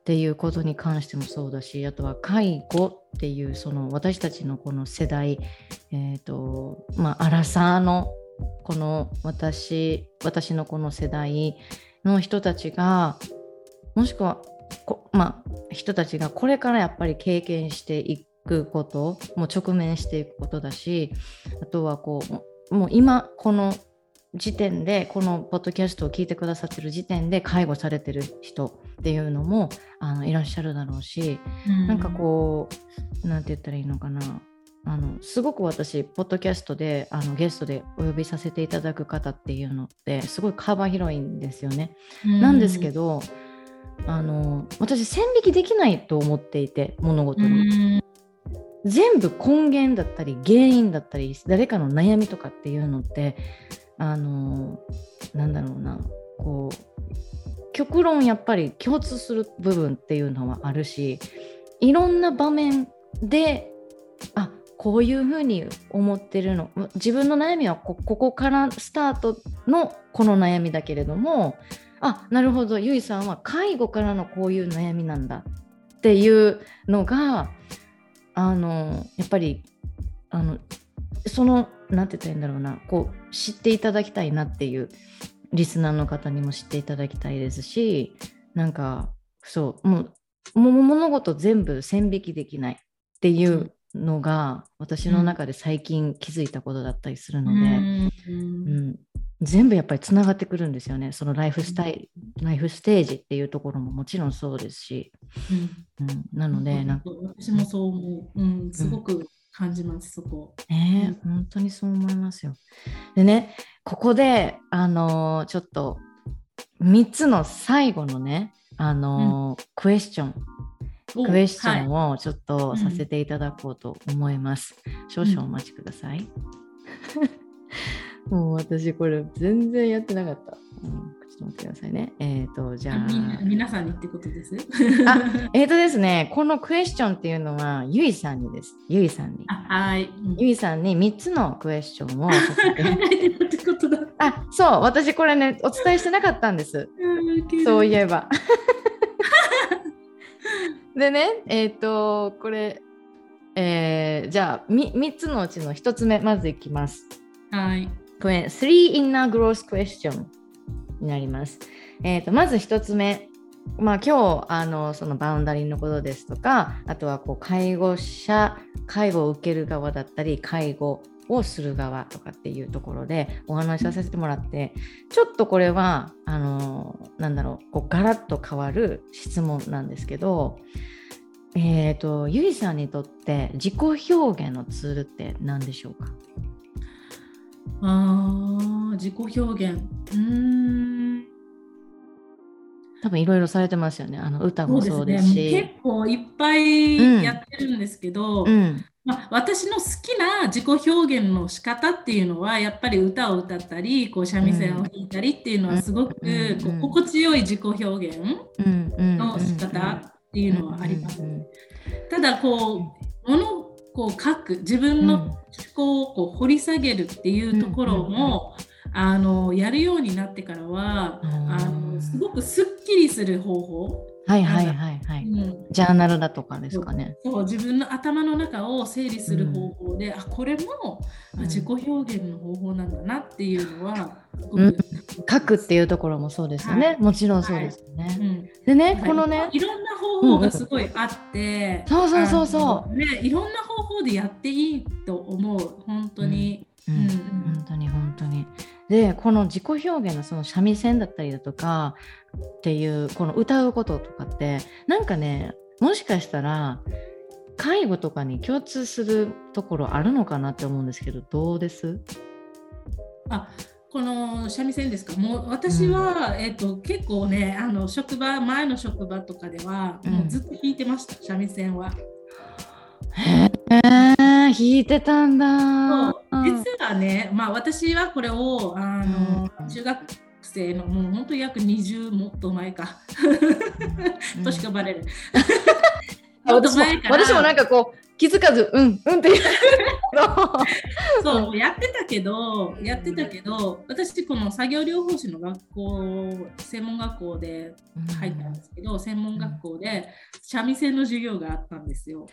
っていうことに関してもそうだしあとは介護っていうその私たちのこの世代えっ、ー、とまあアラサーのこの私私のこの世代の人たちがもしくはこまあ人たちがこれからやっぱり経験していくことも直面していくことだしあとはこうもう今この時点でこのポッドキャストを聞いてくださってる時点で介護されてる人っていうのもあのいらっしゃるだろうし、うん、なんかこう何て言ったらいいのかな。あのすごく私ポッドキャストであのゲストでお呼びさせていただく方っていうのってすごい幅広いんですよね。うん、なんですけどあの私線引きできないと思っていて物事に。全部根源だったり原因だったり誰かの悩みとかっていうのってあのなんだろうな。こう極論やっぱり共通する部分っていうのはあるしいろんな場面であこういうふうに思ってるの。自分の悩みはここからスタートのこの悩みだけれどもあなるほど。ゆいさんは介護からのこういう悩みなんだっていうのがあのやっぱりあのその何て言ったらいいんだろうな。こう知っていただきたいなっていうリスナーの方にも知っていただきたいですしなんかそうもう物事全部線引きできないっていうのが私の中で最近気づいたことだったりするので、うん、うん、全部やっぱりつながってくるんですよね。そのライフスタイル、ライフステージっていうところももちろんそうですし、うん、うん、なのでなんか私もそう思う、うん、すごく感じます、そこ。ね、うん、本当にそう思いますよ。でね、ここで、あのー、ちょっと3つの最後のね、あのーうん、クエスチョン、クエスチョンをちょっとさせていただこうと思います。はい、少々お待ちください。うん、もう私これ全然やってなかった。うんちょっと待ってくださいね。えっ、ー、と、じゃあ。皆さんにってことです？あ、えっ、ー、とですね、このクエスチョンっていうのは、ゆいさんにです。ゆいさんに。はい。ゆいさんに3つのクエスチョンをあ、そう、私これね、お伝えしてなかったんです。そういえば。でね、えっ、ー、と、これ、えー、じゃあ 3, 3つのうちの1つ目、まずいきます。はい。これ、3 inner growth question。になります。えーと、まず1つ目、まあ、今日あのそのバウンダリーのことですとかあとはこう介護者介護を受ける側だったり介護をする側とかっていうところでお話しさせてもらってちょっとこれはあのなんだろうこうガラッと変わる質問なんですけど、えーと、とゆいさんにとって自己表現のツールって何でしょうか？あ自己表現。うん。多分いろいろされてますよね。あの歌もそうですし、ね、結構いっぱいやってるんですけど、うん、まあ、私の好きな自己表現の仕方っていうのはやっぱり歌を歌ったりこう三味線を弾いたりっていうのはすごくこう心地よい自己表現の仕方っていうのはあります。ただこう物こう書く自分の思考をこう掘り下げるっていうところも、あのやるようになってからは、あのすごくすっきりする方法はいはいはいはい、うん、ジャーナルだとかですかね。そう自分の頭の中を整理する方法で、うん、あこれも、うん、自己表現の方法なんだなっていうのは、うん、書くっていうところもそうですよね、はい、もちろんそうですよね、はい、でねこのねいろんな方法がすごいあって、そうそうそうそう。ねいろんな方法でやっていいと思う。本当に、うん。本当に本当に。でこの自己表現のその三味線だったりだとかっていうこの歌うこととかってなんかねもしかしたら介護とかに共通するところあるのかなって思うんですけどどうです？あこの三味線ですか？もう私は、うん、えーと、結構ねあの職場前の職場とかでは、うん、もうずっと弾いてました三味線は。へえ弾いてたんだ。実はね、まあ、私はこれをあの、うん、中学生のもう本当約20もっと前か年がバレる。<laughs> 私も私もなんかこう気づかずうんうんって言う <laughs> そうやってたけどやってたけど私この作業療法士の学校専門学校で入ったんですけど、専門学校で三味線の授業があったんですよ。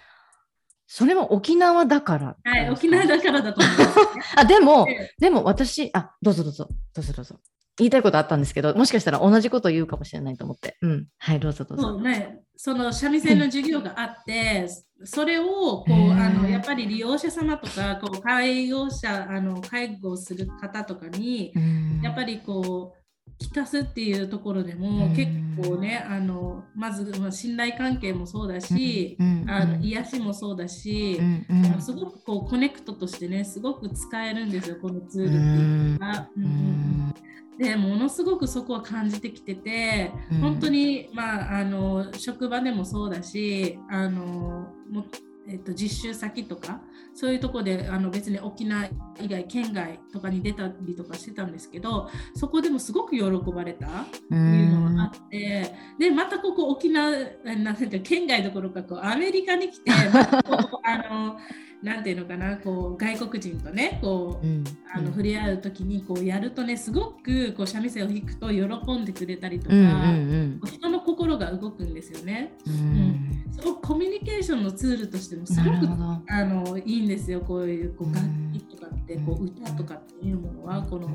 それも沖縄だから。はい、沖縄だからだと思います、ね。<laughs> あ、でも、ででも私、あ、どうぞどうぞ、どうぞどうぞ。言いたいことあったんですけど、もしかしたら同じこと言うかもしれないと思って。うん。はい、どうぞどうぞ。そうね、その三味線の授業があって、それをこうあのやっぱり利用者様とかこう介護者あの介護する方とかにうん。やっぱりこう聞かすっていうところでうん。も結構ねあのまずまあ信頼関係もそうだし、うん。あのうん。癒しもそうだし、すごくこうコネクトとしてねすごく使えるんですよこのツールっていうのが。うんでものすごくそこは感じてきてて、うん。本当に、まあ、あの職場でもそうだしあのもえっと、実習先とかそういうとこであの別に沖縄以外県外とかに出たりとかしてたんですけどそこでもすごく喜ばれたっていうのがあって、でまたここ沖縄えなんて県外どころかこうアメリカに来て <laughs> またこうあのなんていうのかなこう外国人とねこううんあの触れ合う時にこうやるとねすごくこう三味線を弾くと喜んでくれたりとか、うんうん人の心が動くんですよね。うん。うんすごくコミュニケーションのツールとしてもすごく。あのいいんですよ。こういうこううん楽器とかって、こう歌とかっていうものはこの、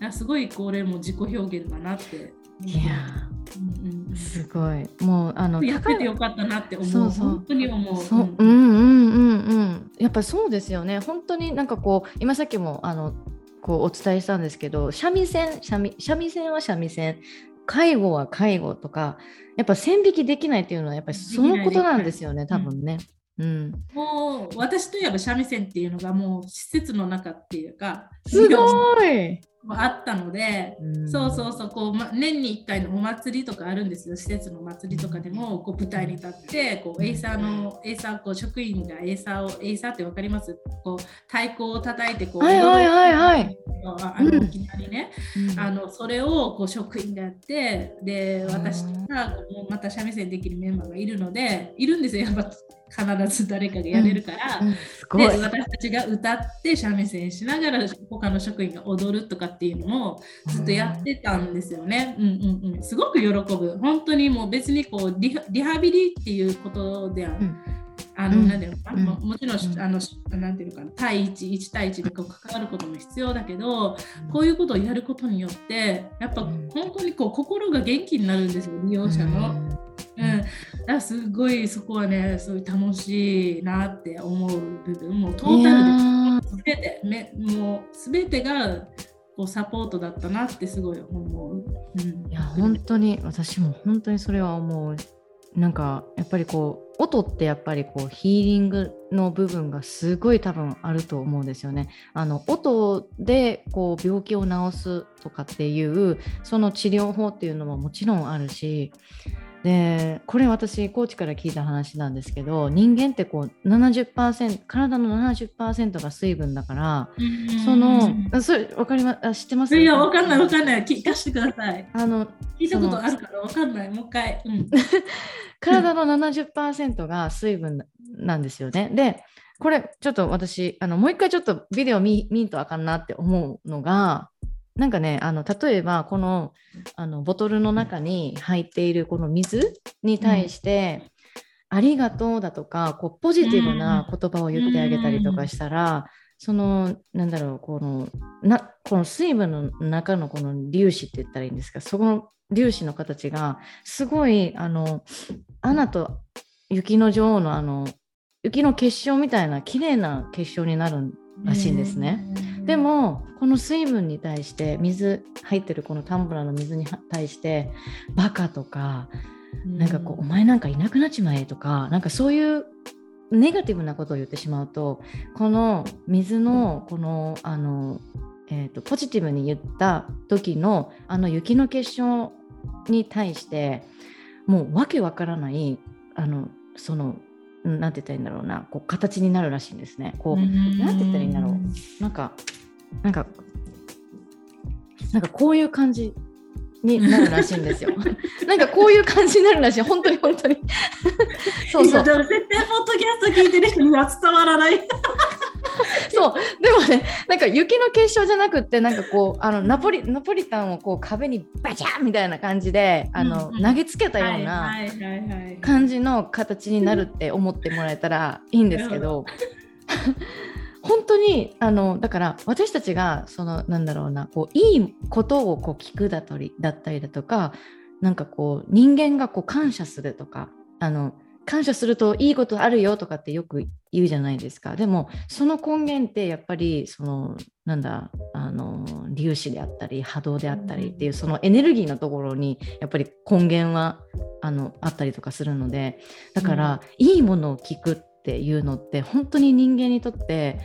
うん、すごいこれも自己表現だなって。いやうんうんーすごい。もうあのうん、やっててよかったなって思う。そうそう。本当に思う。そう。うんうんうんうん。やっぱりそうですよね。本当になんかこう今さっきもあのこうお伝えしたんですけど三味線三味三味線は三味線介護は介護とかやっぱ線引きできないっていうのはやっぱりそのことなんですよね多分ね。うん、もう私といえば三味線っていうのがもう施設の中っていうかすごい、あったので、うん。そうそうそうこう、ま、年に1回のお祭りとかあるんですよ。施設のお祭りとかでもこう舞台に立ってこうエイサーのエイサーこう職員がエイサーをエイサーって分かります？こう太鼓を叩いてこうはいはいはいはいああうん。の沖縄にね、うん。あのそれをこう職員がやってで私とかこうまた三味線できるメンバーがいるのでいるんですよ。やっぱ必ず誰かがやれるから。でい。私たちが歌って三味線しながら他の職員が踊るとかっていうのもずっとやってたんですよね。うんうんうん、すごく喜ぶ。本当にもう別にこうリハリハビリっていうことでは、うんあの、うん。なんていうのかな、うん。まあもちろん、うん。あのなんていうのかな？対一1対1でこう関わることも必要だけど、こういうことをやることによってやっぱうん。本当にこう心が元気になるんですよ利用者の。うん、だからすごいそこはね、すごい楽しいなって思う部分、もうトータルで、すべて、めもうすべてがこうサポートだったなってすごい思う。うん、いや本当に私も本当にそれは思うなんかやっぱりこう音ってやっぱりこうヒーリングの部分がすごい多分あると思うんですよね。あの音でこう病気を治すとかっていうその治療法っていうのももちろんあるしでこれ私コーチから聞いた話なんですけど人間ってこう70%体の70%が水分だからそのあそれわかりまあ知ってます？いや、わかんないわかんない。聞かせてください。あの聞いたことあるからわかんない。もう一回。うん。<laughs> 体の70%が水分なんですよね。で、これちょっと私、あのもう一回ちょっとビデオ見見んとあかんなって思うのが、なんかね、あの例えばこのあのボトルの中に入っているこの水に対して、ありがとうだとかこうポジティブな言葉を言ってあげたりとかしたら、そのなんだろうこのなこの水分の中のこの粒子って言ったらいいんですか？そこの粒子の形がすごいあのアナと雪の女王のあの雪の結晶みたいな綺麗な結晶になるらしいんですね。で、もこの水分に対して水入ってるこのタンブラーの水に対してバカとかなんかこう、お前なんかいなくなっちまえとか、なんかそういうネガティブなことを言ってしまうと、この水のこのあの、えー、とポジティブに言った時のあの雪の結晶に対してもうわけわからないあのそのうんなんて言ったらいいんだろうなこう形になるらしいんですね。こう、なんて言ったらいいんだろうなんか、なんか、なんかこういう感じになるらしいんですよ。<laughs> なんかこういう感じになるらしい。本当に本当に。そうそう。絶対ポッドキャスト聞いてる人には伝わらない。<laughs> そう。でもねなんか雪の結晶じゃなくってなんかこうあのナポリナポリタンをこう壁にバチャンみたいな感じであの、うんうん、投げつけたような感じの形になるって思ってもらえたらいいんですけど。本当にあのだから私たちがそのなんだろうなこういいことをこう聞くだったりだったりだとかなんかこう人間がこう感謝するとかあの感謝するといいことあるよとかってよく言うじゃないですか。でもその根源ってやっぱりそのなんだあの粒子であったり波動であったりっていうそのエネルギーのところにやっぱり根源はあのあったりとかするのでだから、うん、いいものを聞くっていうのって本当に人間にとって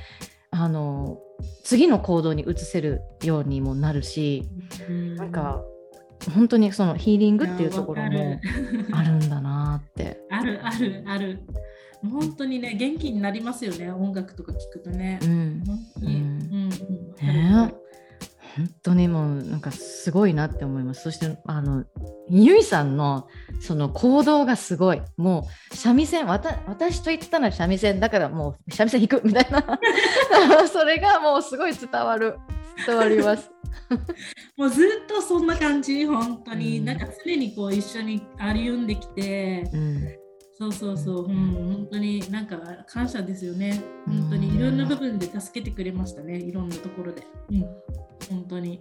あの次の行動に移せるようにもなるし、うん、なんか本当にそのヒーリングっていうところもあるんだなって。あるあるある。本当にね元気になりますよね音楽とか聞くとね。うん。うん。うん。ね本当にもうなんかすごいなって思います。そしてあのゆいさんのその行動がすごい。もう三味線私と言ったら三味線だからもう三味線弾くみたいな <laughs> それがもうすごい伝わる伝わります。<laughs> もうずっとそんな感じ本当に、うん、なんか常にこう一緒に歩んできて、うん、そうそうそう、うん、本当になんか感謝ですよね。本当に。いろんな部分で助けてくれましたね。いろんなところで、うん、本当に。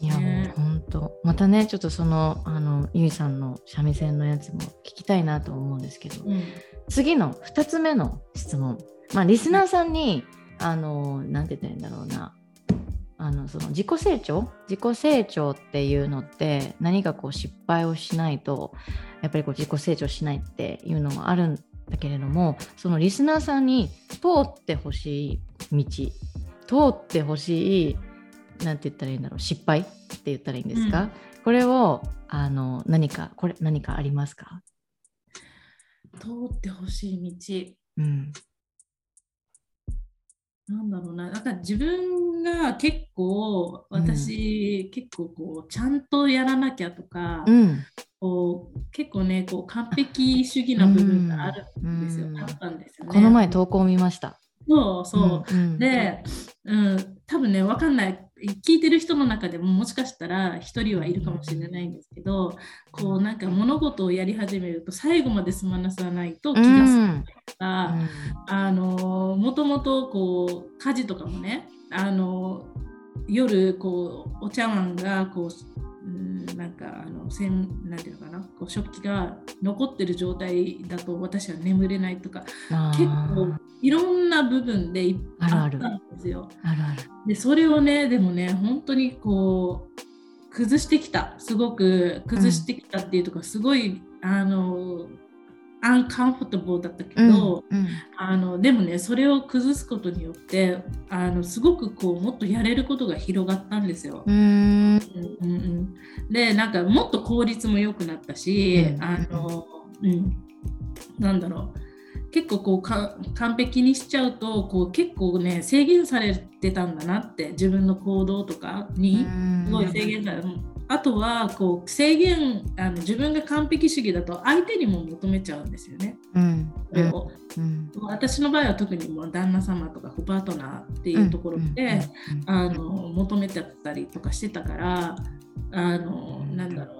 いや、ね、本当。またねちょっとそのあのゆいさんの三味線のやつも聞きたいなと思うんですけど、うん、次の2つ目の質問。まあリスナーさんにあのなんて言ったらいいんだろうなあのその自己成長？自己成長っていうのって何かこう失敗をしないとやっぱりこう自己成長しないっていうのもあるんだけれどもそのリスナーさんに通ってほしい道通ってほしい何て言ったらいいんだろう失敗って言ったらいいんですか、うん、これをあの何かこれ何かありますか？通ってほしい道、うんなんだろうな、なんか自分が結構、私、うん、結構こう、ちゃんとやらなきゃとか、うん、こう結構ね、こう完璧主義な部分があるんですよ。うん、あったんですよね。この前投稿を見ました。そうそう。で、うん、多分ね、わかんない。聞いてる人の中でももしかしたら1人はいるかもしれないんですけどこうなんか物事をやり始めると最後まで済まなさないと気が済まないとか、うん、あのもともとこう家事とかもねあの夜こうお茶碗がこうなんかあのせんなんていうのかな？こう食器が残ってる状態だと私は眠れないとか結構いろんな部分であったんですよ。あるある。でそれをねでもね本当にこう崩してきた。すごく崩してきたっていうとか、すごいあのアンカンフォトボーだったけど、うんうん、あのでもねそれを崩すことによってあのすごくこうもっとやれることが広がったんですよ。うん。うんうん、でなんかもっと効率も良くなったし、うん、あの、うん、なんだろう。結構こう完璧にしちゃうとこう結構ね制限されてたんだなって自分の行動とかにすごい制限されあとはこう制限あの自分が完璧主義だと相手にも求めちゃうんですよね。うん、うん、私の場合は特にもう旦那様とかパートナーっていうところで、あの求めてたりとかしてたからあのなんだろう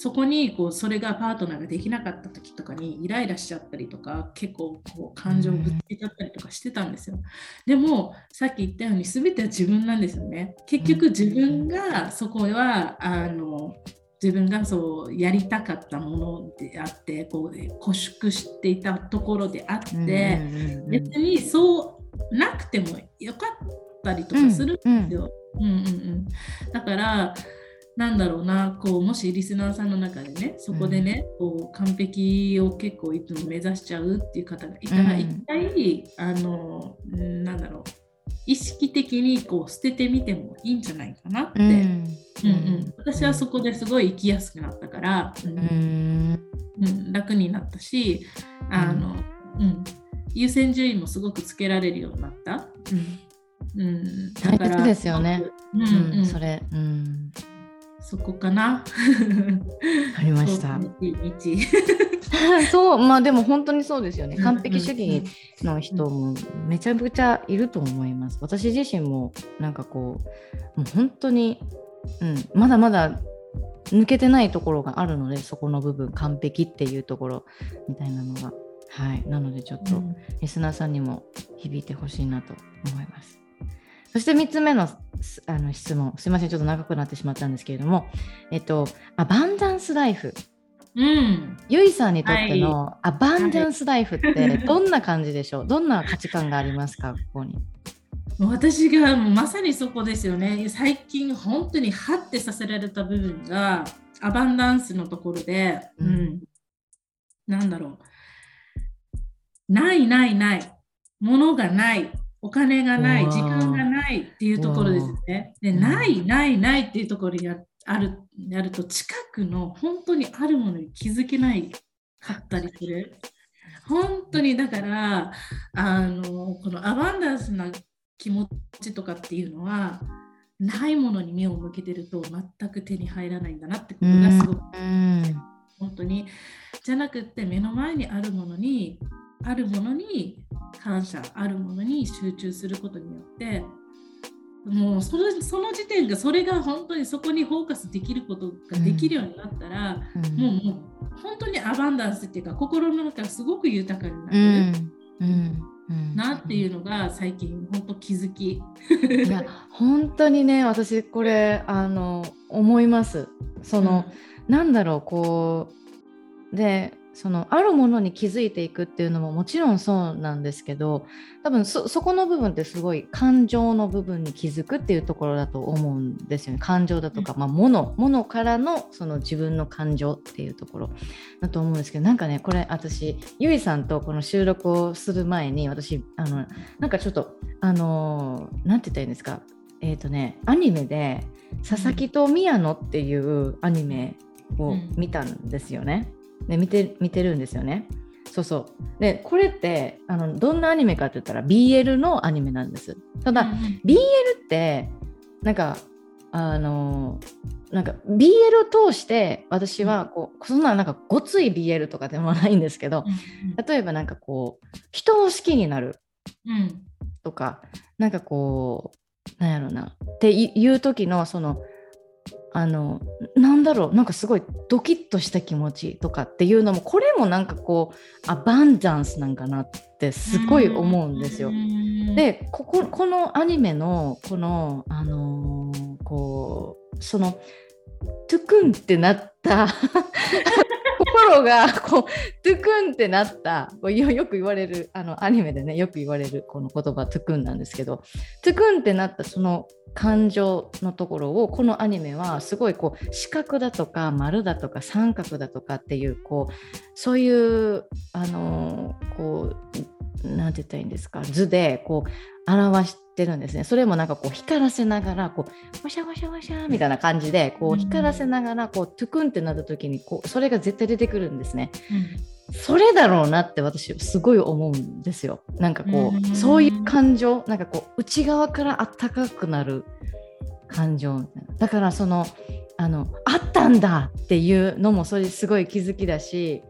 そこにこうそれがパートナーができなかった時とかにイライラしちゃったりとか結構こう感情をぶつけちゃったりとかしてたんですよ。でもさっき言ったように全ては自分なんですよね。結局自分がそこはあの自分がそうやりたかったものであってこう固縮していたところであって別にそうなくてもよかったりとかするんですよ。うんうんうん、だからなんだろうなこうもしリスナーさんの中でねそこでね、うん、こう完璧を結構いつも目指しちゃうっていう方がいたら、うん、一回あのなんだろう意識的にこう捨ててみてもいいんじゃないかなって、うん、うんうん。私はそこですごい生きやすくなったから、うん。楽になったしあの、うん。優先順位もすごくつけられるようになった。うん。うん、大切ですよね。うん、うん、それ、うん、そこかな。ありました。<laughs> そうまあでも本当にそうですよね。完璧主義の人もめちゃくちゃいると思います。私自身もなんかこうもう本当に、うん、まだまだ抜けてないところがあるのでそこの部分完璧っていうところみたいなのが。はい。なのでちょっとリスナーさんにも響いてほしいなと思います。そして3つ目のあの質問、すみません、ちょっと長くなってしまったんですけれども、えっと、アバンダンスライフ。うん、ゆいさんにとってのアバンダンスライフってどんな感じでしょう、はい、どんな価値観がありますか、ここに。私がまさにそこですよね。最近本当にハッてさせられた部分がアバンダンスのところで、うん、うん、なんだろう。ないないない。ものがない。お金がない、時間がないっていうところですね。でない、ない、ないっていうところにあるやると、近くの本当にあるものに気づけないかったりする。本当にだから、あのこのアバンダンスな気持ちとかっていうのは、ないものに目を向けてると全く手に入らないんだなってことがすごく、本当に。じゃなくって目の前にあるものにあるものに感謝あるものに集中することによってもうそのその時点がそれが本当にそこにフォーカスできることができるようになったら、うん、もうもう本当にアバンダンスっていうか心の中がすごく豊かになる、うん。うん、なっていうのが最近本当気づき。いや本当にね私これあの思います。その、うん、なんだろうこうでそのあるものに気づいていくっていうのももちろんそうなんですけど多分そこの部分ってすごい感情の部分に気づくっていうところだと思うんですよね。感情だとか、まあ、物物からのその自分の感情っていうところだと思うんですけどなんかねこれ私ゆいさんとこの収録をする前に私あのなんかちょっとあの何て言ったらいいんですか？えっ、ー、とねアニメで「佐々木と宮野」っていうアニメを見たんですよね。で見て見てるんですよね。そうそう。でこれってあのどんなアニメかって言ったら BL のアニメなんです。ただ、うん、BL ってなんかあのなんか BL を通して私はこうそんななんかごつい BL とかでもないんですけど、例えばなんかこう人を好きになる。とか、うん、なんかこうなんやろな。っていう時のそのあのなんだろうなんかすごいドキッとした気持ちとかっていうのもこれもなんかこうアバンダンスなんかなってすごい思うんですよ。でこここのアニメのこのあのー、こうそのトゥクンってなった <laughs> 心がこうトゥクンってなったよく言われるあのアニメでねよく言われるこの言葉トゥクンなんですけどトゥクンってなったその感情のところをこのアニメはすごいこう四角だとか丸だとか三角だとかっていうこうそういうあのこう何て言ったらいいんですか図でこう表してるんですね。それもなんかこう光らせながらこうワシャワシャワシャみたいな感じでこう光らせながらこうトゥクンってなった時にこうそれが絶対出てくるんですね。うん、それだろうなって私すごい思うんですよ。なんかこう、そういう感情なんかこう内側からあったかくなる感情だからそのあのあったんだっていうのもそれすごい気づきだし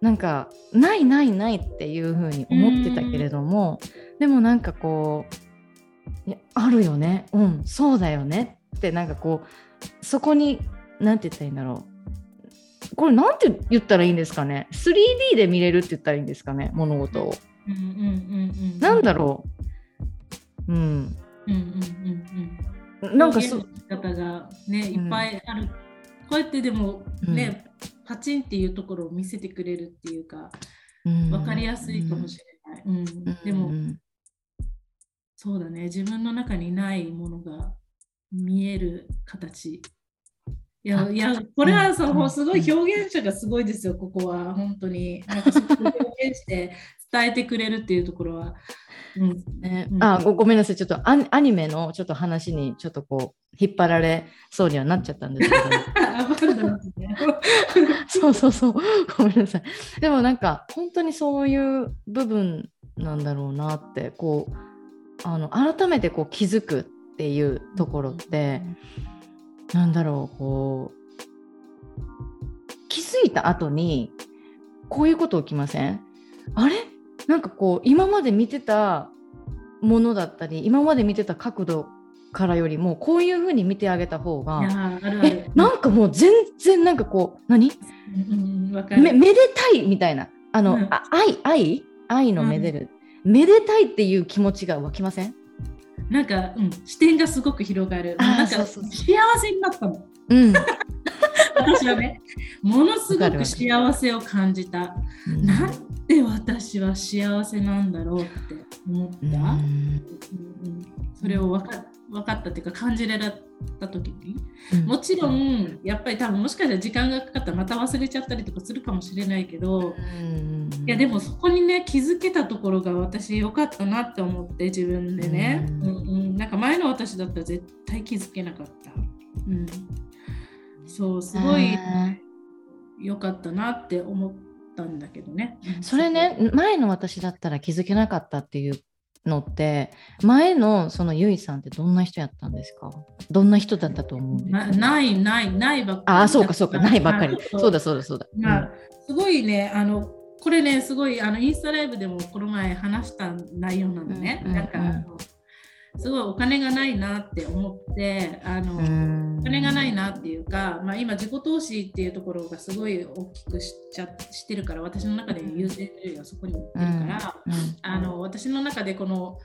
なんかないないないっていうふうに思ってたけれどもでもなんかこうあるよね。うんそうだよね。ってなんかこうそこに何て言ったらいいんだろうこれ何て言ったらいいんですかね？3D で見れるって言ったらいいんですかね？物事を。なんだろう？うん。うんうんうんうん、なんかそう。方がねいっぱいある、うん、こうやってでもね、うん、パチンっていうところを見せてくれるっていうか、うん、分かりやすいかもしれない。うん、でも、そうだね。自分の中にないものが見える形いやいやこれはさ、もうすごい表現者がすごいですよここは。本当に。なんかそこ表現して伝えてくれるっていうところは。うん。ね、あごめんなさい。ちょっとアニメのちょっと話にちょっとこう引っ張られそうにはなっちゃったんですけど。<laughs> そうそうそう。ごめんなさい。でもなんか本当にそういう部分なんだろうなってこうあの改めてこう気づくっていうところって、なんだろうこう気づいた後にこういうこと起きません？あれ？なんかこう今まで見てたものだったり今まで見てた角度からよりもこういう風に見てあげた方がえなんかもう全然なんかこう何、うんめめでたいみたいなあの、うん、あ愛愛愛のめでる、うん、めでたいっていう気持ちが湧きませんなんか、うん、視点がすごく広がる。なんか幸せになったの。うん、<laughs> 私はね、ものすごく幸せを感じた。なんで私は幸せなんだろうって思った？うん、それを分か分かったっていうか感じられた時に、うん、もちろんやっぱり多分もしかしたら時間がかかったらまた忘れちゃったりとかするかもしれないけど、うん、いやでもそこにね気づけたところが私良かったなって思って自分でね、うん、うん、なんか前の私だったら絶対気づけなかった、うん、そうすごい良かったなって思ったんだけどね。それね前の私だったら気づけなかったっていうのって前のそのゆいさんってどんな人やったんですか？どんな人だったと思うなないないないばっかりあそうかそうかないばっかり。そうだそうだそうだ、まあ、すごいねあのこれねすごいあのインスタライブでもこの前話した内容なのね、うんうんうん、なんかすごいお金がないなって思ってあのお金がないなっていうか、まあ、今自己投資っていうところがすごい大きくしちゃしてるから私の中で優先順位がそこにいってるから、あの私の中でこの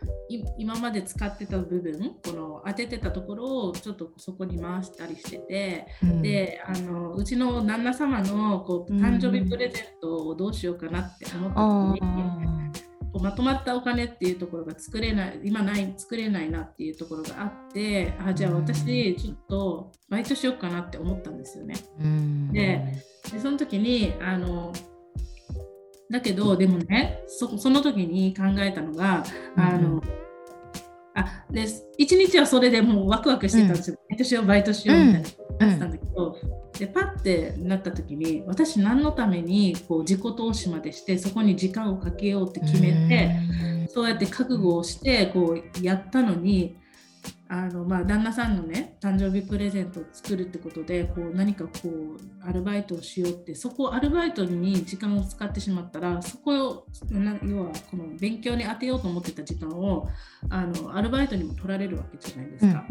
今まで使ってた部分この当ててたところをちょっとそこに回したりしてて、であのうちの旦那様のこう誕生日プレゼントをどうしようかなって思った時に。まとまったお金っていうところが作れない今ない作れないなっていうところがあってあじゃあ私ちょっとバイトしようかなって思ったんですよね。ででその時にあのだけどでもねそその時に考えたのがあの、あで一日はそれでもうワクワクしてたんですよ、バイトしようバイトしようみたいなしたんだけど、でパッてなった時に私何のためにこう自己投資までしてそこに時間をかけようって決めてそうやって覚悟をしてこうやったのにあのまあ旦那さんのね誕生日プレゼントを作るってことでこう何かこうアルバイトをしようってそこをアルバイトに時間を使ってしまったらそこを要はこの勉強に当てようと思ってた時間をあのアルバイトにも取られるわけじゃないですか。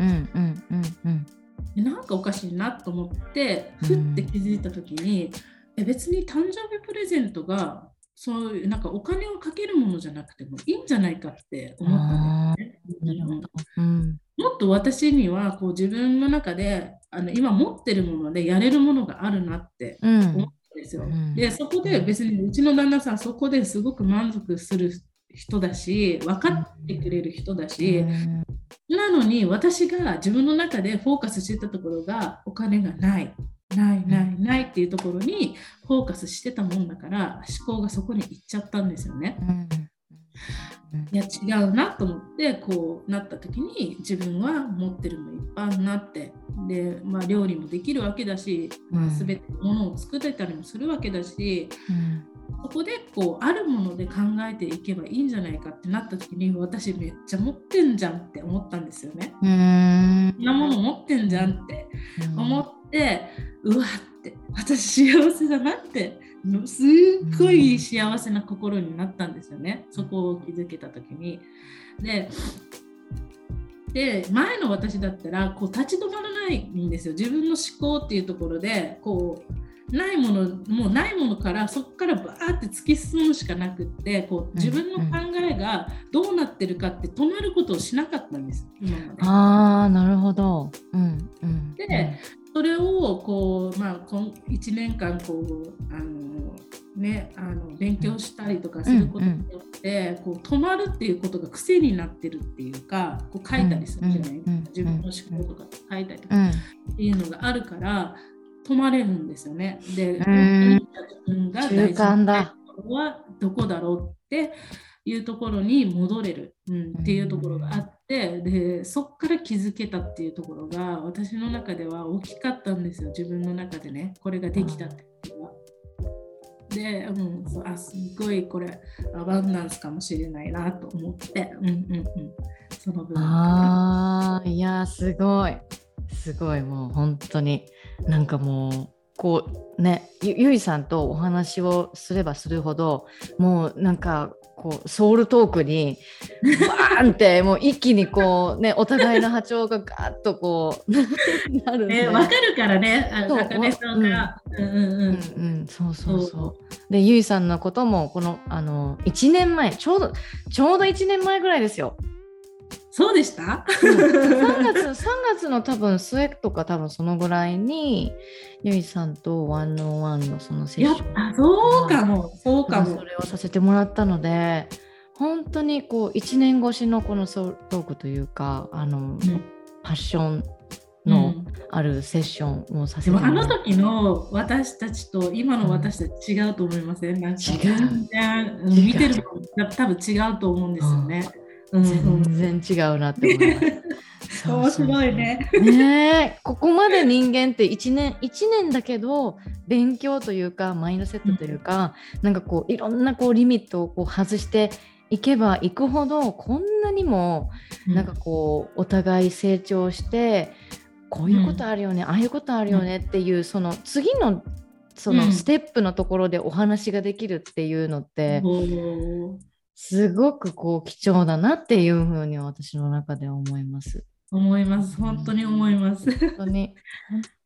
なんかおかしいなと思ってふって気づいた時に、え別に誕生日プレゼントがそういうなんかお金をかけるものじゃなくてもいいんじゃないかって思ったんですね。うん、もっと私にはこう自分の中であの今持ってるものでやれるものがあるなって思ったんですよ。うん、でそこで別にうちの旦那さんそこですごく満足する人だし分かってくれる人だし、なのに私が自分の中でフォーカスしてたところがお金がないないないないっていうところにフォーカスしてたもんだから思考がそこに行っちゃったんですよね。いや違うなと思ってこうなった時に自分は持ってるのいっぱいになって。で、まあ、料理もできるわけだし、まあ、全てものを作れたりもするわけだし、そこでこうあるもので考えていけばいいんじゃないかってなった時に私めっちゃ持ってんじゃんって思ったんですよね。ん。なもの持ってんじゃんって思ってうわって私幸せだなってすっごい幸せな心になったんですよねそこを気づけた時に。でで前の私だったらこう立ち止まらないんですよ自分の思考っていうところでこうないものもうないものからそこからバーって突き進むしかなくってこう自分の考えがどうなってるかって止まることをしなかったんです今まで。あなるほど、うんうん、でそれをこう、まあ、1年間こうあの、ね、あの勉強したりとかすることによって、こう止まるっていうことが癖になってるっていうかこう書いたりするじゃないですか、自分の思考とか書いたりとかっていうのがあるから。止まれるんですよね。で、自分が大事なところはどこだろうっていうところに戻れる、うん、っていうところがあってでそこから気づけたっていうところが私の中では大きかったんですよ自分の中でねこれができたっていうのは。で、うん、あすごいこれアバンダンスかもしれないなと思って、うんうんうん、その部分。あいやすごい。すごいもう本当に。なんかもうこうねゆゆいさんとお話をすればするほどもうなんかこうソウルトークにバーンってもう一気にこうねお互いの波長がガーッとこう <laughs> なるんで。わ、かるからね、あのさんが。うんうんうんうんそうそうそう。でゆいさんのこともこのあの1年前ちょうどちょうど1年前ぐらいですよ。そうでした、うん、3, 月 <laughs> 3月の多分末とか多分そのぐらいにゆいさんとワンオンワンのそのセッション。そうかもそうかも。それをさせてもらったので本当にこう1年越しのこのソトークというかあの、うん、パッションのあるセッションをさせてもら、うん、あの時の私たちと今の私たち違うと思いません、ん、なんか違う。見てるの多分違うと思うんですよね。全然違うなって思います。面白いね。ねここまで人間って1年1年だけど勉強というかマインドセットというか、うん、なんかこういろんなこうリミットをこう外していけばいくほどこんなにもなんかこうお互い成長してこういうことあるよね、うん、ああいうことあるよねっていうその次のそのステップのところでお話ができるっていうのって、すごくこう貴重だなっていうふうに私の中では思います。思います。本当に思います。本当に。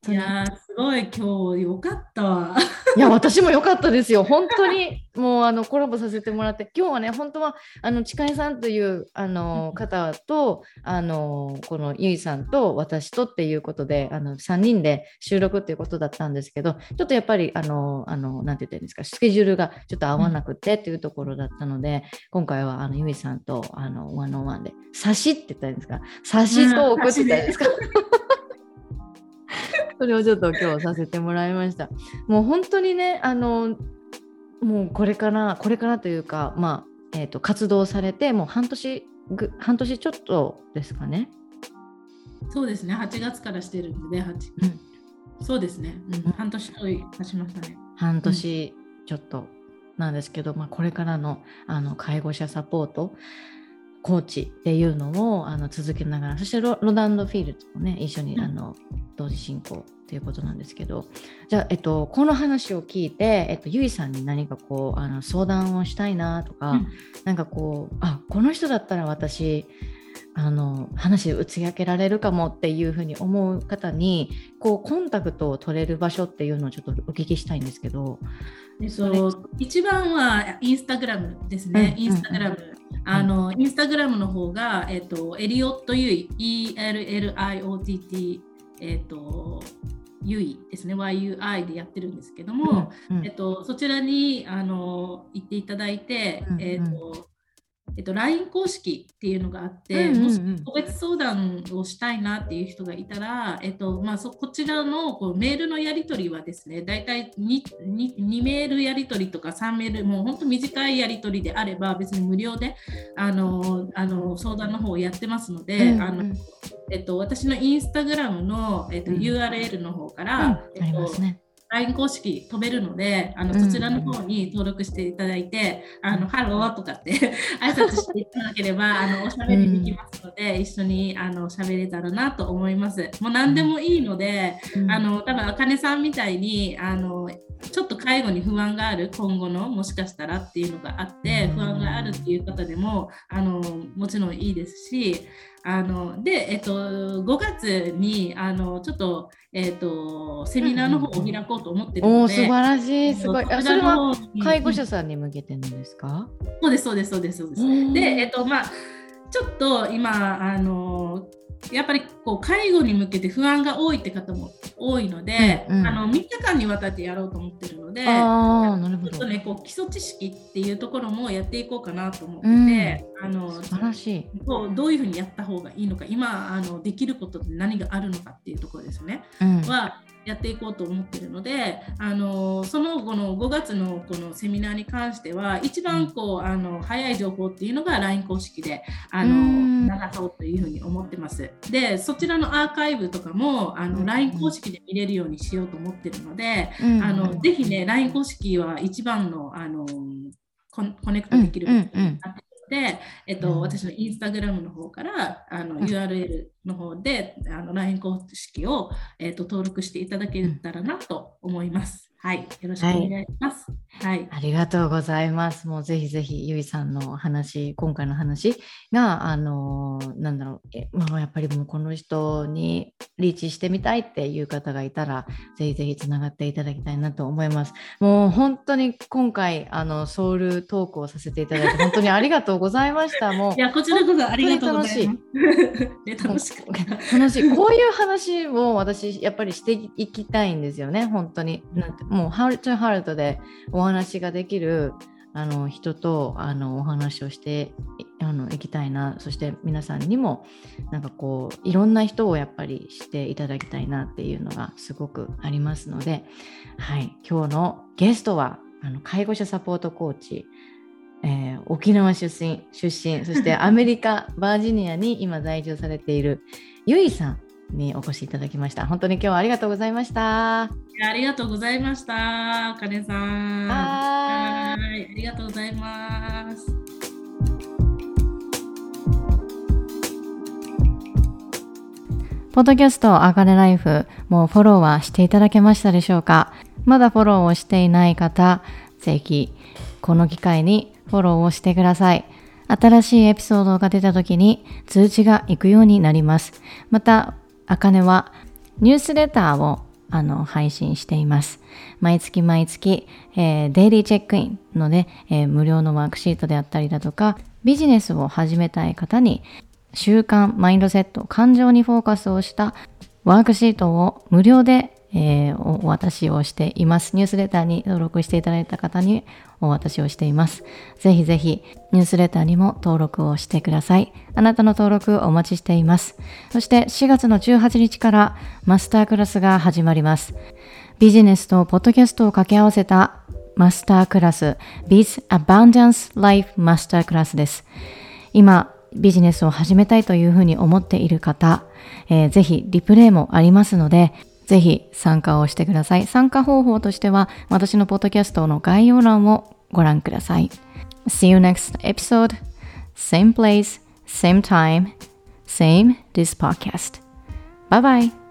いやすごい今日よかったわ。いや私もよかったですよ。本当にもうあのコラボさせてもらって今日はね本当はあのちかいさんというあの方とあのこのゆいさんと私とっていうことであの3人で収録っていうことだったんですけどちょっとやっぱりあのあのなんて言ってるんですかスケジュールがちょっと合わなくてっていうところだったので、うん、今回はあのゆいさんとあのワンオンワンで差しって言ったらいいんですか差しトークって言ったんですか？それをちょっと今日させてもらいました。もう本当にね、あの、もうこれから、これからというか、まあ、えーと、活動されて、もう半年ぐ、半年ちょっとですかね。そうですね、8月からしてるんで、ね、うん、そうですね、うん、半年と経ちましたね。半年ちょっとなんですけど、うん、まあ、これからのあの介護者サポート、コーチっていうのをあの続けながらそしてロダンドフィールドもね一緒にあの同時進行ということなんですけどじゃあ、えっと、この話を聞いて、えっと、ゆいさんに何かこうあの相談をしたいなとか、うん、なんかこうあこの人だったら私あの話打ち明けられるかもっていうふうに思う方にこうコンタクトを取れる場所っていうのをちょっとお聞きしたいんですけど。えっと、一番はインスタグラムですね、うん、インスタグラム。あの、インスタグラムの方が、えっと、エリオット・ユイ、E-L-L-I-O-T-T、えっと、ユイですね、YUI でやってるんですけども、うんうん、えっと、そちらにあの行っていただいて、うんうん、えっとえっと、LINE 公式っていうのがあって、うんうんうん、もし個別相談をしたいなっていう人がいたら、えっとまあ、そこちらのこうメールのやり取りはですね、大体 2, 2, 2メールやり取りとか3メール、もう本当短いやり取りであれば、別に無料であのあの相談の方をやってますので、うんうん、あのえっと、私のインスタグラムの、えっと、URL の方から、うん、えっと LINE 公式飛べるので、あのそちらの方に登録していただいて、うん、あのハローとかって <laughs> 挨拶していただければ、あのおしゃべりできますので、うん、一緒にあの喋れたらなと思います。もう何でもいいので、うん、あの多分あかねさんみたいにあのちょっと介護に不安がある今後のもしかしたらっていうのがあって不安があるっていう方でもあのもちろんいいですしあので、えっと、5月にあのちょっと,、えっと、セミナーの方を開こうと思ってるので、お素晴らしい。すごい。あそれは介護者さんに向けてなんですか？そうですそうですそうですそうです。でえっとまあちょっと今あのやっぱりこう介護に向けて不安が多いって方も多いので、うんうん、あの3日間にわたってやろうと思ってるのであなるほど。ちょっとねこう基礎知識っていうところもやっていこうかなと思ってて、うん、あの素晴らしい。どうどういうふうにやった方がいいのか今あのできることって何があるのかっていうところですね、うん、はやっていこうと思ってるのであのその後の5月のこのセミナーに関しては一番こうあの早い情報っていうのが LINE 公式であの流そうというふうに思ってます。でそちらのアーカイブとかもあの LINE 公式で見れるようにしようと思ってるので、あのぜひね LINE 公式は一番のあのコネクトできる、うん。うん。で、えっと、私のインスタグラムの方からあの URL の方であの LINE 公式を、えっと、登録していただけたらなと思います。はい、よろしくお願いします。はい、ありがとうございます。もうぜひぜひゆいさんの話、今回の話があのなんだろう、えまあ、やっぱりもうこの人にリーチしてみたいっていう方がいたら、ぜひぜひつながっていただきたいなと思います。もう本当に今回あのソウルトークをさせていただいて本当にありがとうございました。もういやこちらこそありがとうございます。楽しい。<laughs> <laughs> 楽しい。こういう話を私やっぱりしていきたいんですよね。本当になんてもうハートハートでお話ができるあの人とあのお話をしてあのいきたいなそして皆さんにもなんかこういろんな人をやっぱりしていただきたいなっていうのがすごくありますので、はい、今日のゲストはあの介護者サポートコーチえー、沖縄出身出身そしてアメリカバージニアに今在住されているゆいさんにお越しいただきました。本当に今日はありがとうございました。ありがとうございました。かねさん。はい。ありがとうございます。ポッドキャストあかねライフ、もうフォローはしていただけましたでしょうか？まだフォローをしていない方、ぜひ、この機会にフォローをしてください。新しいエピソードが出た時に通知が行くようになります。また、あかねはニュースレターをあの配信しています。毎月毎月、えー、デイリーチェックインので、えー、無料のワークシートであったりだとか、ビジネスを始めたい方に習慣、マインドセット、感情にフォーカスをしたワークシートを無料でえー、お渡しをしています。ニュースレターに登録していただいた方にお渡しをしています。ぜひぜひニュースレターにも登録をしてください。あなたの登録お待ちしています。そして4月の18日からマスタークラスが始まります。ビジネスとポッドキャストを掛け合わせたマスタークラス Biz Abundance Life マスタークラスです。今、ビジネスを始めたいというふうに思っている方、えー、ぜひリプレイもありますので、ぜひ参加をしてください。参加方法としては、私のポッドキャストの概要欄をご覧ください。See you next episode. Same place, same time, same this podcast. Bye bye.